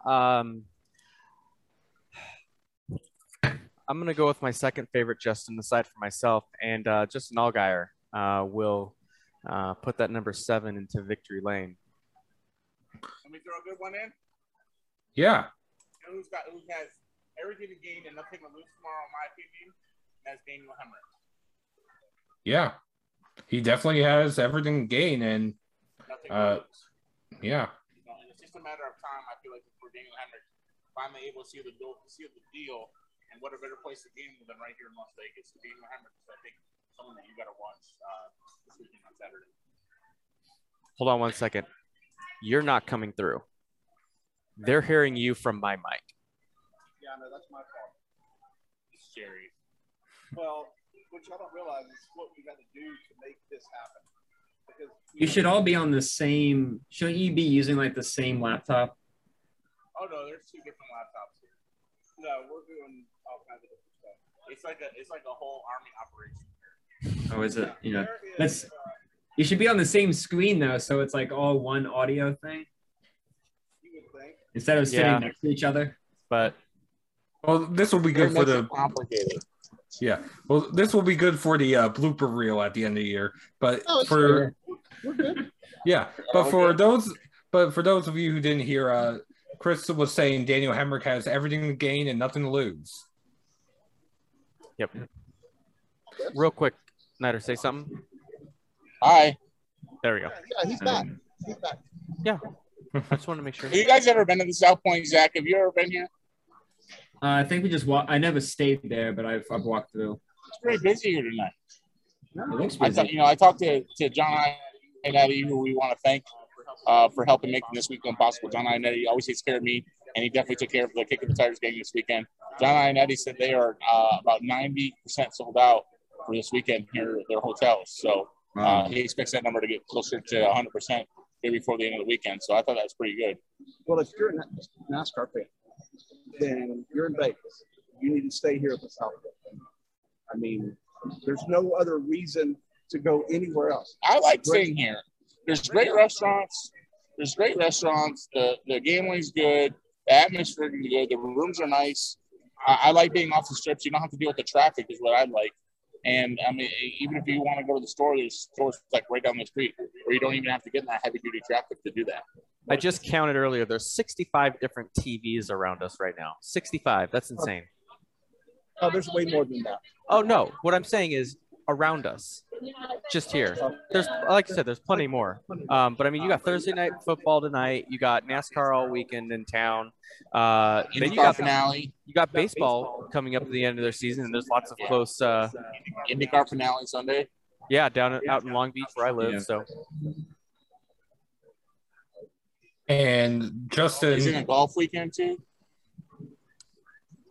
Um, I'm gonna go with my second favorite, Justin, aside from myself, and uh, Justin Allgaier uh, will uh, put that number seven into victory lane. Let me throw a good one in. Yeah. You know who's got who has everything to gain and nothing to lose tomorrow, in my opinion? That's Daniel Hemric. Yeah. He definitely has everything to gain. And Nothing Uh, to lose. yeah. You know, and it's just a matter of time. I feel like for Daniel Hemric, finally able to see the deal, see the deal, and what a better place to game than right here in Las Vegas. To Daniel Hemric is, I think, someone that you got to watch uh, this weekend on Saturday. Hold on one second. You're not coming through. They're hearing you from my mic. Yeah, no, that's my fault. It's Jerry. Well, what y'all don't realize is what we got to do to make this happen. Because You should all be on the same. Shouldn't you be using like the same laptop? Oh no, there's two different laptops here. No, we're doing all kinds of different stuff. It's like a it's like a whole army operation. Or is it? You know, There is, let's- uh, you should be on the same screen though, so it's like all one audio thing you would think. instead of sitting Yeah. next to each other. But Well, this will be good for the complicated. Yeah. Well, this will be good for the uh, blooper reel at the end of the year. But Oh, for We're yeah, but for Okay. those but for those of you who didn't hear, uh, Chris was saying Daniel Hemric has everything to gain and nothing to lose. yep. Real quick, Snyder, say something. Hi. There we go. Yeah, he's back. He's back. Yeah. I just want to make sure. Have you guys ever been to the South Point, Zach? Have you ever been here? Uh, I think we just walked. I never stayed there, but I've, I've walked through. It's pretty busy here tonight. No, It looks I busy. thought, you know, I talked to, to John Ionetti, who we want to thank uh, for helping making this weekend possible. John Ionetti always takes care of me, and he definitely took care of the Kick of the Tires game this weekend. John Ionetti said they are uh, about 90% sold out for this weekend here at their hotels. So uh, Wow. he expects that number to get closer to 100% here before the end of the weekend. So I thought that was pretty good. Well, if you're a NASCAR fan, then you're in Vegas. You need to stay here at the South I mean, there's no other reason to go anywhere else. I like staying here. There's great restaurants. There's great restaurants. The the gambling's good. The atmosphere is good. The rooms are nice. I, I like being off the strips. You don't have to deal with the traffic, is what I like. And I mean, even if you want to go to the store, there's stores like right down the street where you don't even have to get in that heavy duty traffic to do that. I just counted earlier. There's 65 different TVs around us right now. 65. That's oh. insane. Oh, there's way more than that. Oh no. What I'm saying is around us, just here. There's, like I said, there's plenty more. Um, but I mean, you got Thursday night football tonight. You got NASCAR all weekend in town. Uh, then you got finale, you got baseball coming up at the end of their season, and there's lots of close. Uh, IndyCar finale Sunday. yeah, down at- out in Long Beach where I live. Yeah. So And Justin. Isn't it a golf weekend too?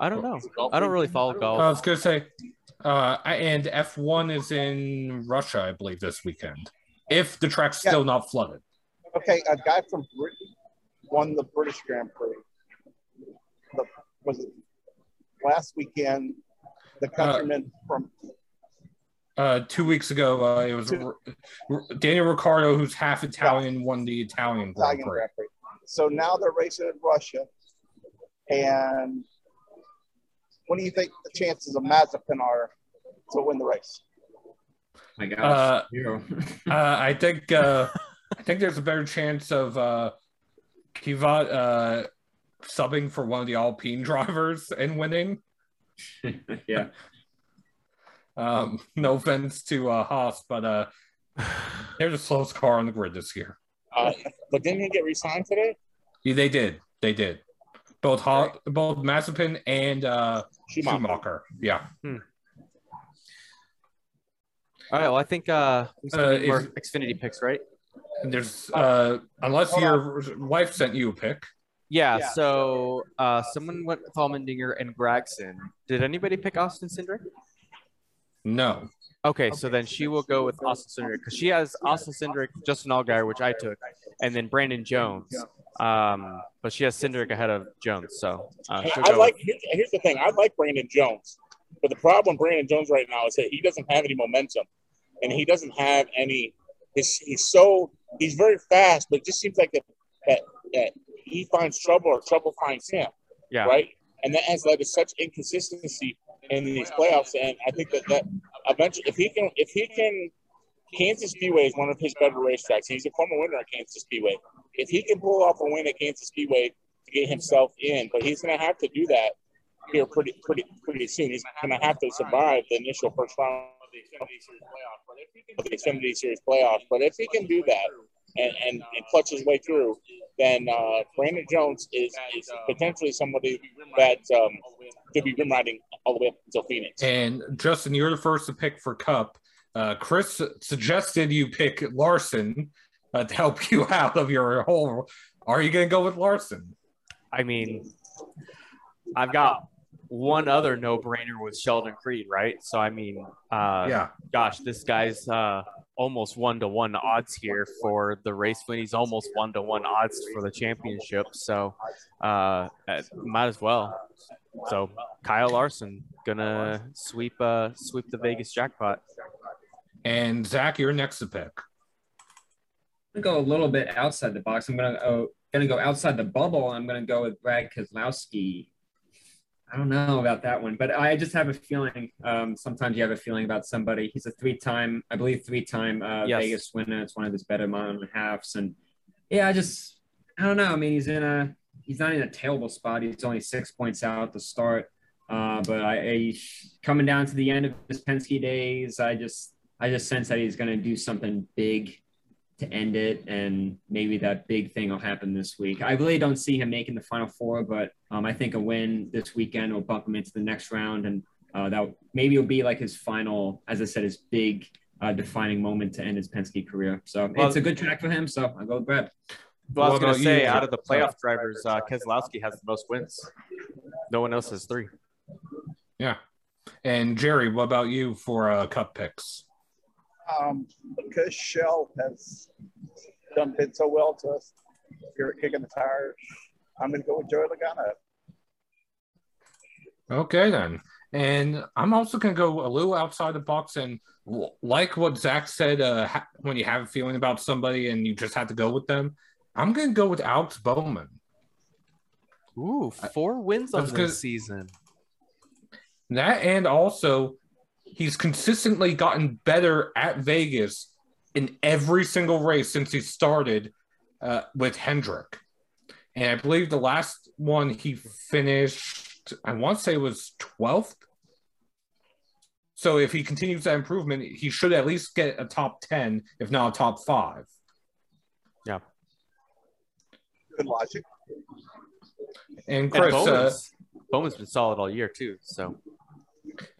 I don't know. I don't really follow golf. I was gonna say, uh, and F1 is in Russia, I believe, this weekend. If the track's Yeah. still not flooded. Okay, a guy from Britain won the British Grand Prix. The, was it last weekend? The countryman from Uh, two weeks ago, uh, it was R- Daniel Ricciardo, who's half Italian, won the Italian Grand Prix. Grand Prix. So now they're racing in Russia. And what do you think the chances of Mazepin are to win the race? My gosh. Uh, zero. Uh, I think uh, I think there's a better chance of uh, Kvyat uh, subbing for one of the Alpine drivers and winning. yeah. Um, no offense to uh, Haas, but uh, they're the slowest car on the grid this year. Uh, but didn't he get re-signed today? Yeah, they did. They did. Both ha- both Mazepin and uh, Schumacher. Schumacher. Yeah. All right. Well, I think uh, we still Uh, need more Xfinity picks, right? There's uh, unless Hold your wife sent you a pick. Yeah. Yeah. So uh, someone went with Allmendinger and Gragson. Did anybody pick Austin Cindric? No. Okay, so then she will go with Austin Cindric because she has Austin Cindric, Justin Allgaier, which I took, and then Brandon Jones. Um, but she has Cindric ahead of Jones, so uh, I like. Here's, here's the thing. I like Brandon Jones, but the problem with Brandon Jones right now is that he doesn't have any momentum, and he doesn't have any. He's, he's so he's very fast, but it just seems like that, that that he finds trouble or trouble finds him. yeah. right? And that has led to such inconsistency in these playoffs. And I think that that eventually, if he can, if he can, Kansas Speedway is one of his better racetracks. He's a former winner at Kansas Speedway. If he can pull off a win at Kansas Speedway to get himself in, but he's going to have to do that here pretty, pretty, pretty soon. He's going to have to survive the initial first round of the Xfinity Series playoff. But if he can, the Xfinity Series playoffs, but if he can do that and, and, and clutch his way through, then uh, Brandon Jones is, is potentially somebody that um, could be rim riding all the way up until Phoenix. And Justin, you're the first to pick for Cup. Uh, Chris suggested you pick Larson uh, to help you out of your whole. Are you going to go with Larson? I mean, I've got one other no-brainer with Sheldon Creed, right? So I mean, uh, yeah. gosh, this guy's uh, almost one to one odds here for the race win. He's almost one to one odds for the championship. So uh, uh, might as well. So Kyle Larson gonna sweep uh sweep the Vegas jackpot. And Zach, you're next to pick. Gonna go a little bit outside the box. I'm gonna oh, gonna go outside the bubble. I'm gonna go with Brad Keselowski. I don't know about that one, but I just have a feeling. Um, sometimes you have a feeling about somebody. He's a three-time, I believe, three-time uh, Yes. Vegas winner. It's one of his better mile and a halfs, and yeah, I just I don't know. I mean, he's in a he's not in a terrible spot. He's only six points out to start, uh, but I, I coming down to the end of his Penske days, I just I just sense that he's going to do something big to end it, and maybe that big thing will happen this week. I really don't see him making the final four, but um, I think a win this weekend will bump him into the next round, and uh, that maybe will be like his final, as I said, his big uh, defining moment to end his Penske career. So Well- it's a good track for him. So I go with Brad. Well, I was gonna say, out of the playoff drivers, uh, Keselowski has the most wins. No one else has three. Yeah. And Jerry, what about you for uh, Cup picks? Um, because Shell has done been so well to us here at Kicking the Tires, I'm going to go with Joey Logano. Okay, then. And I'm also going to go a little outside the box and like what Zach said, uh, ha- when you have a feeling about somebody and you just have to go with them, I'm going to go with Alex Bowman. Ooh, four wins on That's good. this season. That and also he's consistently gotten better at Vegas in every single race since he started uh, with Hendrick. And I believe the last one he finished, I want to say was 12th. So if he continues that improvement, he should at least get a top 10, if not a top five. Yeah. Good logic. And And Chris, uh, Bowman's, Bowman's been solid all year too. So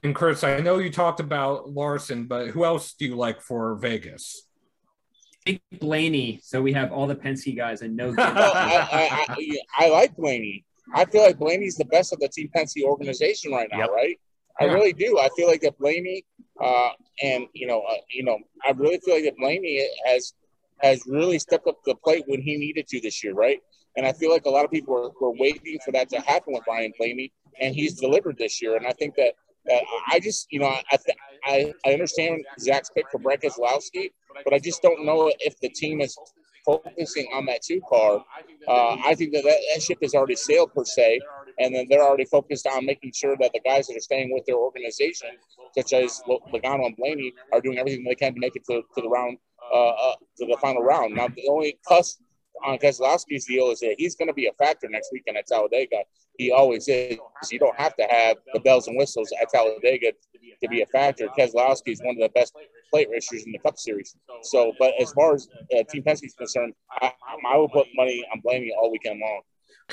and Chris, I know you talked about Larson, but who else do you like for Vegas? Big Blaney. So we have all the Penske guys and no. Well, I, I, I, I like Blaney, I feel like Blaney's the best of the Team Penske organization right now, Yep. right? I Yeah. really do. I feel like that Blaney, uh, and you know, uh, you know, I really feel like that Blaney has has really stepped up the plate when he needed to this year, right? And I feel like a lot of people were, were waiting for that to happen with Ryan Blaney, and he's delivered this year. And I think that that I just, you know, I th- I I understand Zach's pick for Brett Keselowski, but I just don't know if the team is focusing on that two car. Uh, I think that, that that ship has already sailed per se, and then they're already focused on making sure that the guys that are staying with their organization, such as Lo- Logano and Blaney, are doing everything they can to make it to, to the round, uh, uh, to the final round. Now, the only plus on Keselowski's deal is that he's going to be a factor next weekend at Talladega. He always is. You don't have to have the bells and whistles at Talladega to be a factor. Keselowski is one of the best plate racers in the Cup Series. So, but as far as uh, Team Penske is concerned, I, I will put money on Blaney all weekend long.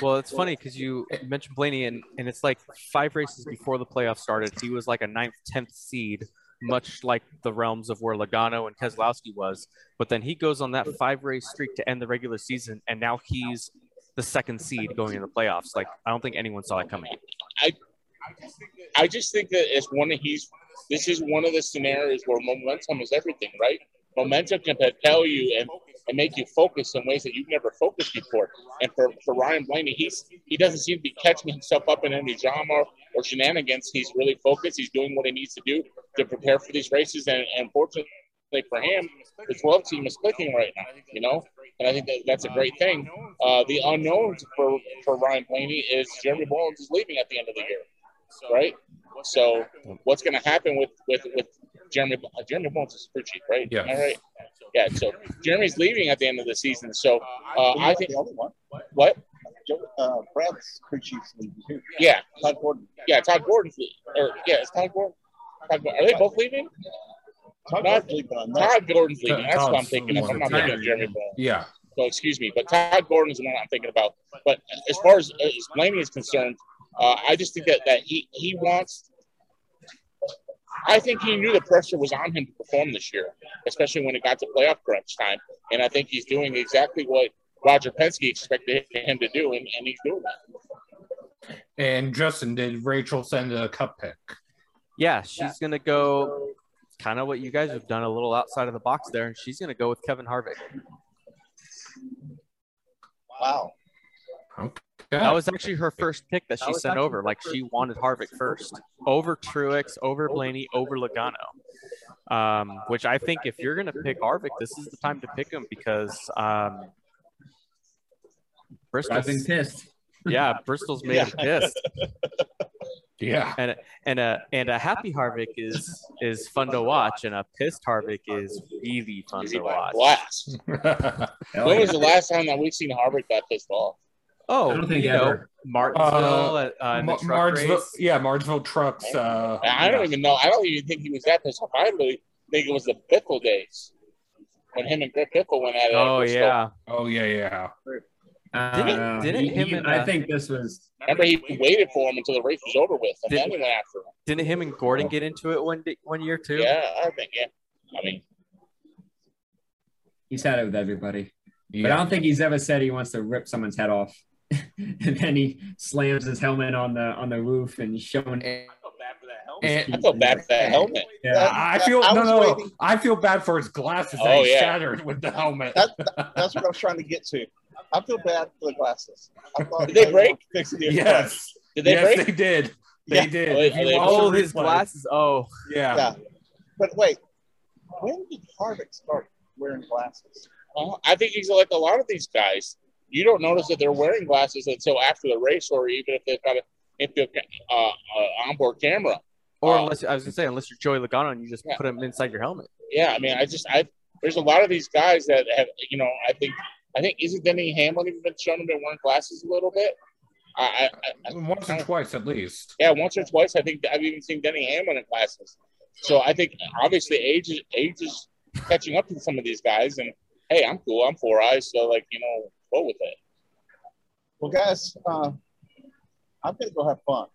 Well, it's funny because you mentioned Blaney, and, and it's like five races before the playoffs started, he was like a ninth, tenth seed, much like the realms of where Logano and Keselowski was. But then he goes on that five race streak to end the regular season, and now he's the second seed going into the playoffs. Like I don't think anyone saw that coming. I just think that it's one of he's. This is one of the scenarios where momentum is everything, right? Momentum can propel you and, and make you focus in ways that you've never focused before. And for, for Ryan Blaney, he's he doesn't seem to be catching himself up in any drama or shenanigans. He's really focused. He's doing what he needs to do to prepare for these races. And, and fortunately for him, the 12 team is clicking right now. You know, and I think that that's a great thing. Uh, the unknown for for Ryan Blaney is Jeremy Bullins is leaving at the end of the year right? So what's going to happen with with with Jeremy? Uh, Jeremy Bullins is crew chief, right? Yeah. All right. Yeah. So Jeremy's leaving at the end of the season. So uh, I think the other one. what? Joe, uh, Brad's crew chief's leaving too. Yeah. Todd Gordon. Yeah. Todd Gordon's le- or yeah, it's Todd Gordon. Todd, Gordon. Are they both leaving? Todd Not- Gordon's leaving on. Todd Gordon's leaving. That's what I'm thinking of. I'm not thinking of Jeremy Bullins. Yeah. So excuse me, but Todd Gordon's the one I'm thinking about. But as far as, as Blaney is concerned, uh, I just think that, that he he wants. I think he knew the pressure was on him to perform this year, especially when it got to playoff crunch time. And I think he's doing exactly what Roger Penske expected him to do, and, and he's doing that. And Justin, did Rachel send a cup pick? Yeah, she's gonna go kind of what you guys have done a little outside of the box there, and she's gonna go with Kevin Harvick. Wow. That was actually her first pick that she sent over. Like she wanted Harvick first over Truex, over Blaney, over Logano. Um, which I think if you're gonna pick Harvick, this is the time to pick him because um, I've been Bristol's pissed. yeah, Bristol's made him pissed. Yeah. And and a and a happy Harvick is is fun to watch, and a pissed Harvick is really fun to watch. blast? When was the last time that we've seen Harvick that pissed off? Oh, I don't think you know, ever. Martinsville at uh, in Ma- truck Martinsville, race. yeah, Martinsville trucks. Uh, I don't even know. I don't even think he was that pissed off. I really think it was the Biffle days when him and Greg Biffle went at it. Oh Bristol. yeah, oh yeah, yeah. Uh, Didn't- didn't he- him he- and, I uh, think this was Remember, he waited for him until the race was over with, and Did- then he went after him. didn't him and Gordon get into it one day, one year too? Yeah, I think. Yeah, I mean, he's had it with everybody. But I don't think he's ever said he wants to rip someone's head off. and then he slams his helmet on the on the roof and he's showing. And I felt bad for that helmet. Yeah, I feel I no, was no, no. waiting- I feel bad for his glasses Oh, that he yeah. shattered with the helmet. That, that- that's what I was trying to get to. I feel bad for the glasses. Thought Did they break? Fix yes, Did they yes, break? they did. They Yeah. did. Oh, they- watch Oh, his glasses. Oh, Yeah. Yeah. But wait, when did Harvick start wearing glasses? Well, I think he's like a lot of these guys. You don't notice that they're wearing glasses until after the race, or even if they've got a if they've got, uh, uh, onboard camera. or Oh. unless I was gonna say, unless you're Joey Logano and you just Yeah. put them inside your helmet. Yeah, I mean, I just I there's a lot of these guys that have you know I think I think isn't Denny Hamlin even been shown to be wearing glasses a little bit. I, I, I Once or twice at least. yeah, once or twice. I think I've even seen Denny Hamlin in glasses. So I think obviously age is age is catching up to some of these guys, and hey, I'm cool. I'm four eyes, so like you know, go with it. Well, guys, uh, I'm gonna go have fun.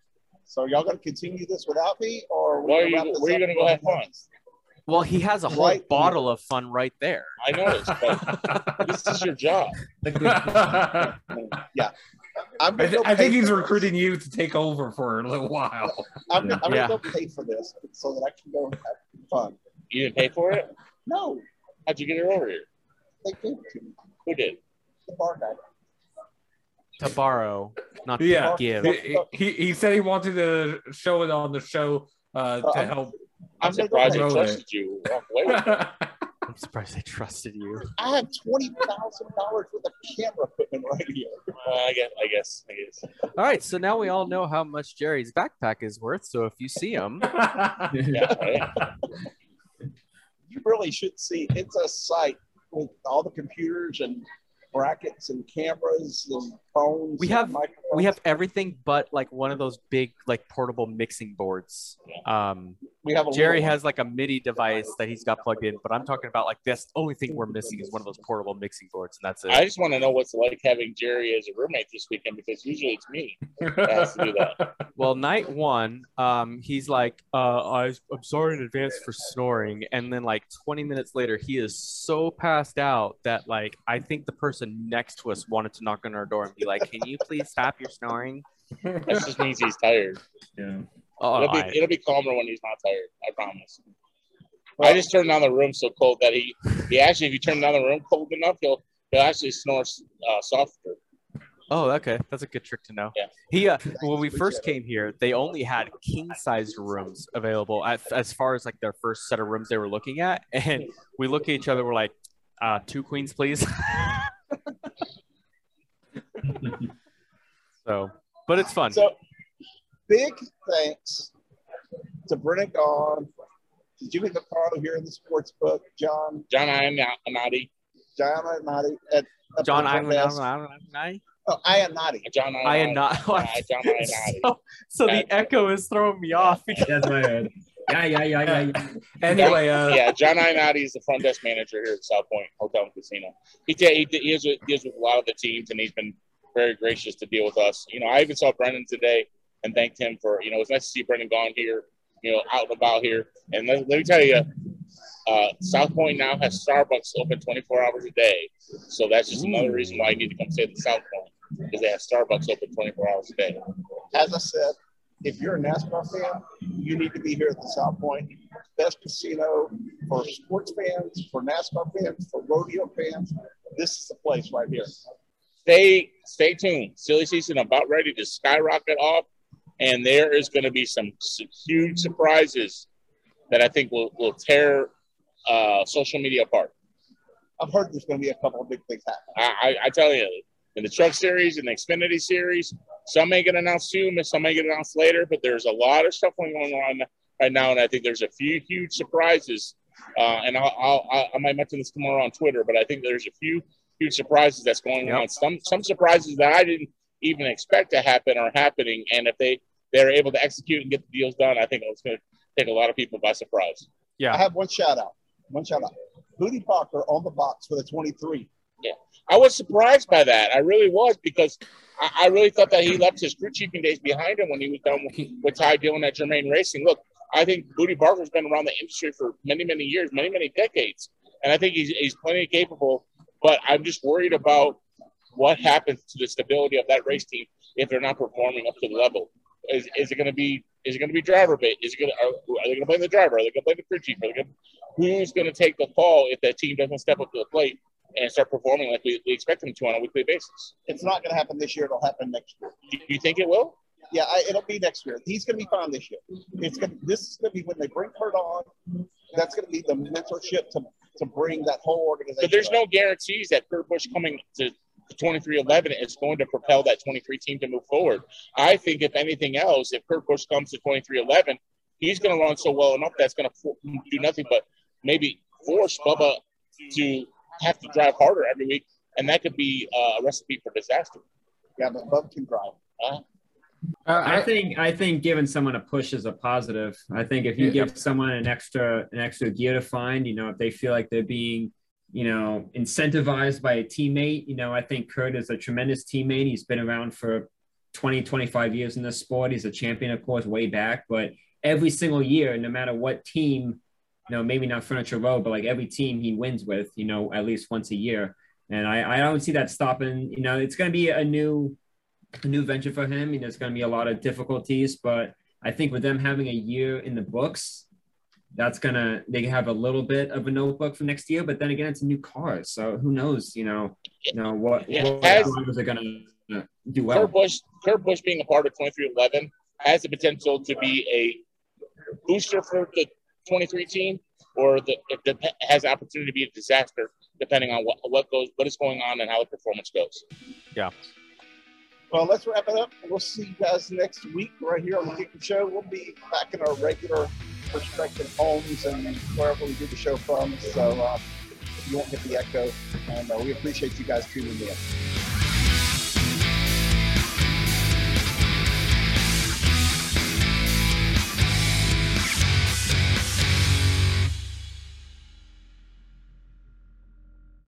So y'all gonna continue this without me, or we Where are gonna you- where are you gonna go have fun? Well, he has a whole Right. bottle of fun right there. I noticed, but this is your job. yeah. I'm I, th- I think he's for this. recruiting you to take over for a little while. I'm, I'm gonna go pay for this so that I can go have fun. You didn't pay for it? No, How'd you get it over here? they gave it to me. Who did? The bar. To borrow, not to Yeah. give. He, he, he said he wanted to show it on the show uh, Uh, to I'm- help. I'm I'm surprised go I pay. trusted you. Walk away with it. I'm surprised they trusted you. I have twenty thousand dollars worth of camera equipment right here. Uh, I guess. I guess. I guess. All right, so now we all know how much Jerry's backpack is worth. So if you see him, Yeah. Right? You really should see. It's a site with all the computers and brackets and cameras and phones. We have- microphones. we have everything but like one of those big like portable mixing boards. Um, we have a Jerry little has like a MIDI device that he's got plugged in, but I'm talking about like this. The only thing we're missing is one of those portable mixing boards, and that's it. I just want to know what's like having Jerry as a roommate this weekend because usually it's me. has to do that. Well, night one, um, he's like, uh, I, I'm sorry in advance for snoring. And then, like, 20 minutes later, he is so passed out that, like, I think the person next to us wanted to knock on our door and be like, Can you please stop your snoring? That just means he's tired. Yeah. Oh, It'll be, I- it'll be calmer when he's not tired. I promise. I just turned down the room so cold that he, he actually, if you turn down the room cold enough, he'll he'll actually snore uh, softer. oh, okay. That's a good trick to know. Yeah. He, uh, when we first came here, they only had king sized rooms available at, as far as like their first set of rooms they were looking at. And we look at each other, we're like, uh, two queens, please. so, but it's fun. So, big thanks to Brendan Gaughan, to Jimmy Ricardo here in the sports book, John, John Ionati, John Ioannati at at John, the I'm, best- I'm, I'm, Oh, Ioannati. John I am Ionati. not. Uh, John Ionati. so, so the echo is throwing me off because That's my head. Yeah, yeah, yeah, yeah. yeah. anyway, uh, yeah, John Ionati is the front desk manager here at South Point Hotel and Casino. He, ta- he, he deals with, deals with a lot of the teams, and he's been very gracious to deal with us. You know, I even saw Brendan today and thanked him for, you know, it's nice to see Brendan Gaughan here, you know, out and about here. And let, let me tell you, uh, South Point now has Starbucks open 24 hours a day. So that's just another reason why you need to come stay at the South Point because they have Starbucks open 24 hours a day. As I said, if you're a NASCAR fan, you need to be here at the South Point. Best casino for sports fans, for NASCAR fans, for rodeo fans. This is the place right here. Stay stay tuned. Silly season about ready to skyrocket off, and there is going to be some huge surprises that I think will will tear uh, social media apart. I've heard there's going to be a couple of big things happen. I, I, I tell you, in the truck series and the Xfinity series, some may get announced soon, and some may get announced later, but there's a lot of stuff going on right now, and I think there's a few huge surprises. Uh, and I'll, I'll, I'll, I might mention this tomorrow on Twitter, but I think there's a few huge surprises that's going Yep. on. Some some surprises that I didn't even expect to happen are happening, and if they they're able to execute and get the deals done, I think it's going to take a lot of people by surprise. Yeah, I have one shout out. One shout out. Bootie Barker on the box for the 23. Yeah, I was surprised by that. I really was because I, I really thought that he left his crew chiefing days behind him when he was done with, with Ty Dillon at Germain Racing. Look, I think Bootie Barker's been around the industry for many, many years, many, many decades, and I think he's he's plenty capable. But I'm just worried about what happens to the stability of that race team if they're not performing up to the level. Is, is it going to be is it going to be driver bait? Is it going to are, are they going to blame the driver? Are they going to blame the crew chief? Are they gonna, who's going to take the call if that team doesn't step up to the plate and start performing like we, we expect them to on a weekly basis? It's not going to happen this year. It'll happen next year. Do you think it will? Yeah, I, it'll be next year. He's going to be fine this year. It's going. to This is going to be when they bring Kurt on. That's going to be the mentorship to to bring that whole organization. But there's up. no guarantees that Kurt Busch coming to 2311 is going to propel that 23 team to move forward. I think if anything else, if Kurt Busch comes to 2311, he's going to run so well enough that's going to do nothing but maybe force Bubba to have to drive harder every week, and that could be uh, a recipe for disaster. Yeah, but Bub can drive. uh, Uh, I I, think I think giving someone a push is a positive. I think if you Yeah. give someone an extra an extra gear to find, you know, if they feel like they're being, you know, incentivized by a teammate, you know, I think Kurt is a tremendous teammate. He's been around for 20, 25 years in this sport. He's a champion, of course, way back. But every single year, no matter what team, you know, maybe not Furniture Row, but like every team he wins with, you know, at least once a year. And I, I don't see that stopping. You know, it's going to be a new a new venture for him. there's going to be a lot of difficulties, but I think with them having a year in the books, that's gonna they have a little bit of a notebook for next year. But then again, it's a new car, so who knows? You know, you know what, Yeah, what as- drivers are gonna uh, do well. Kurt Busch, Kurt Busch being a part of 2311 has the potential to be a booster for the 23 team, or the it dep- has the opportunity to be a disaster depending on what, what goes, what is going on, and how the performance goes. Well, let's wrap it up. We'll see you guys next week right here on the Kicking Show. We'll be back in our regular respective homes and wherever we do the show from. So uh, you won't get the echo. And uh, we appreciate you guys tuning in.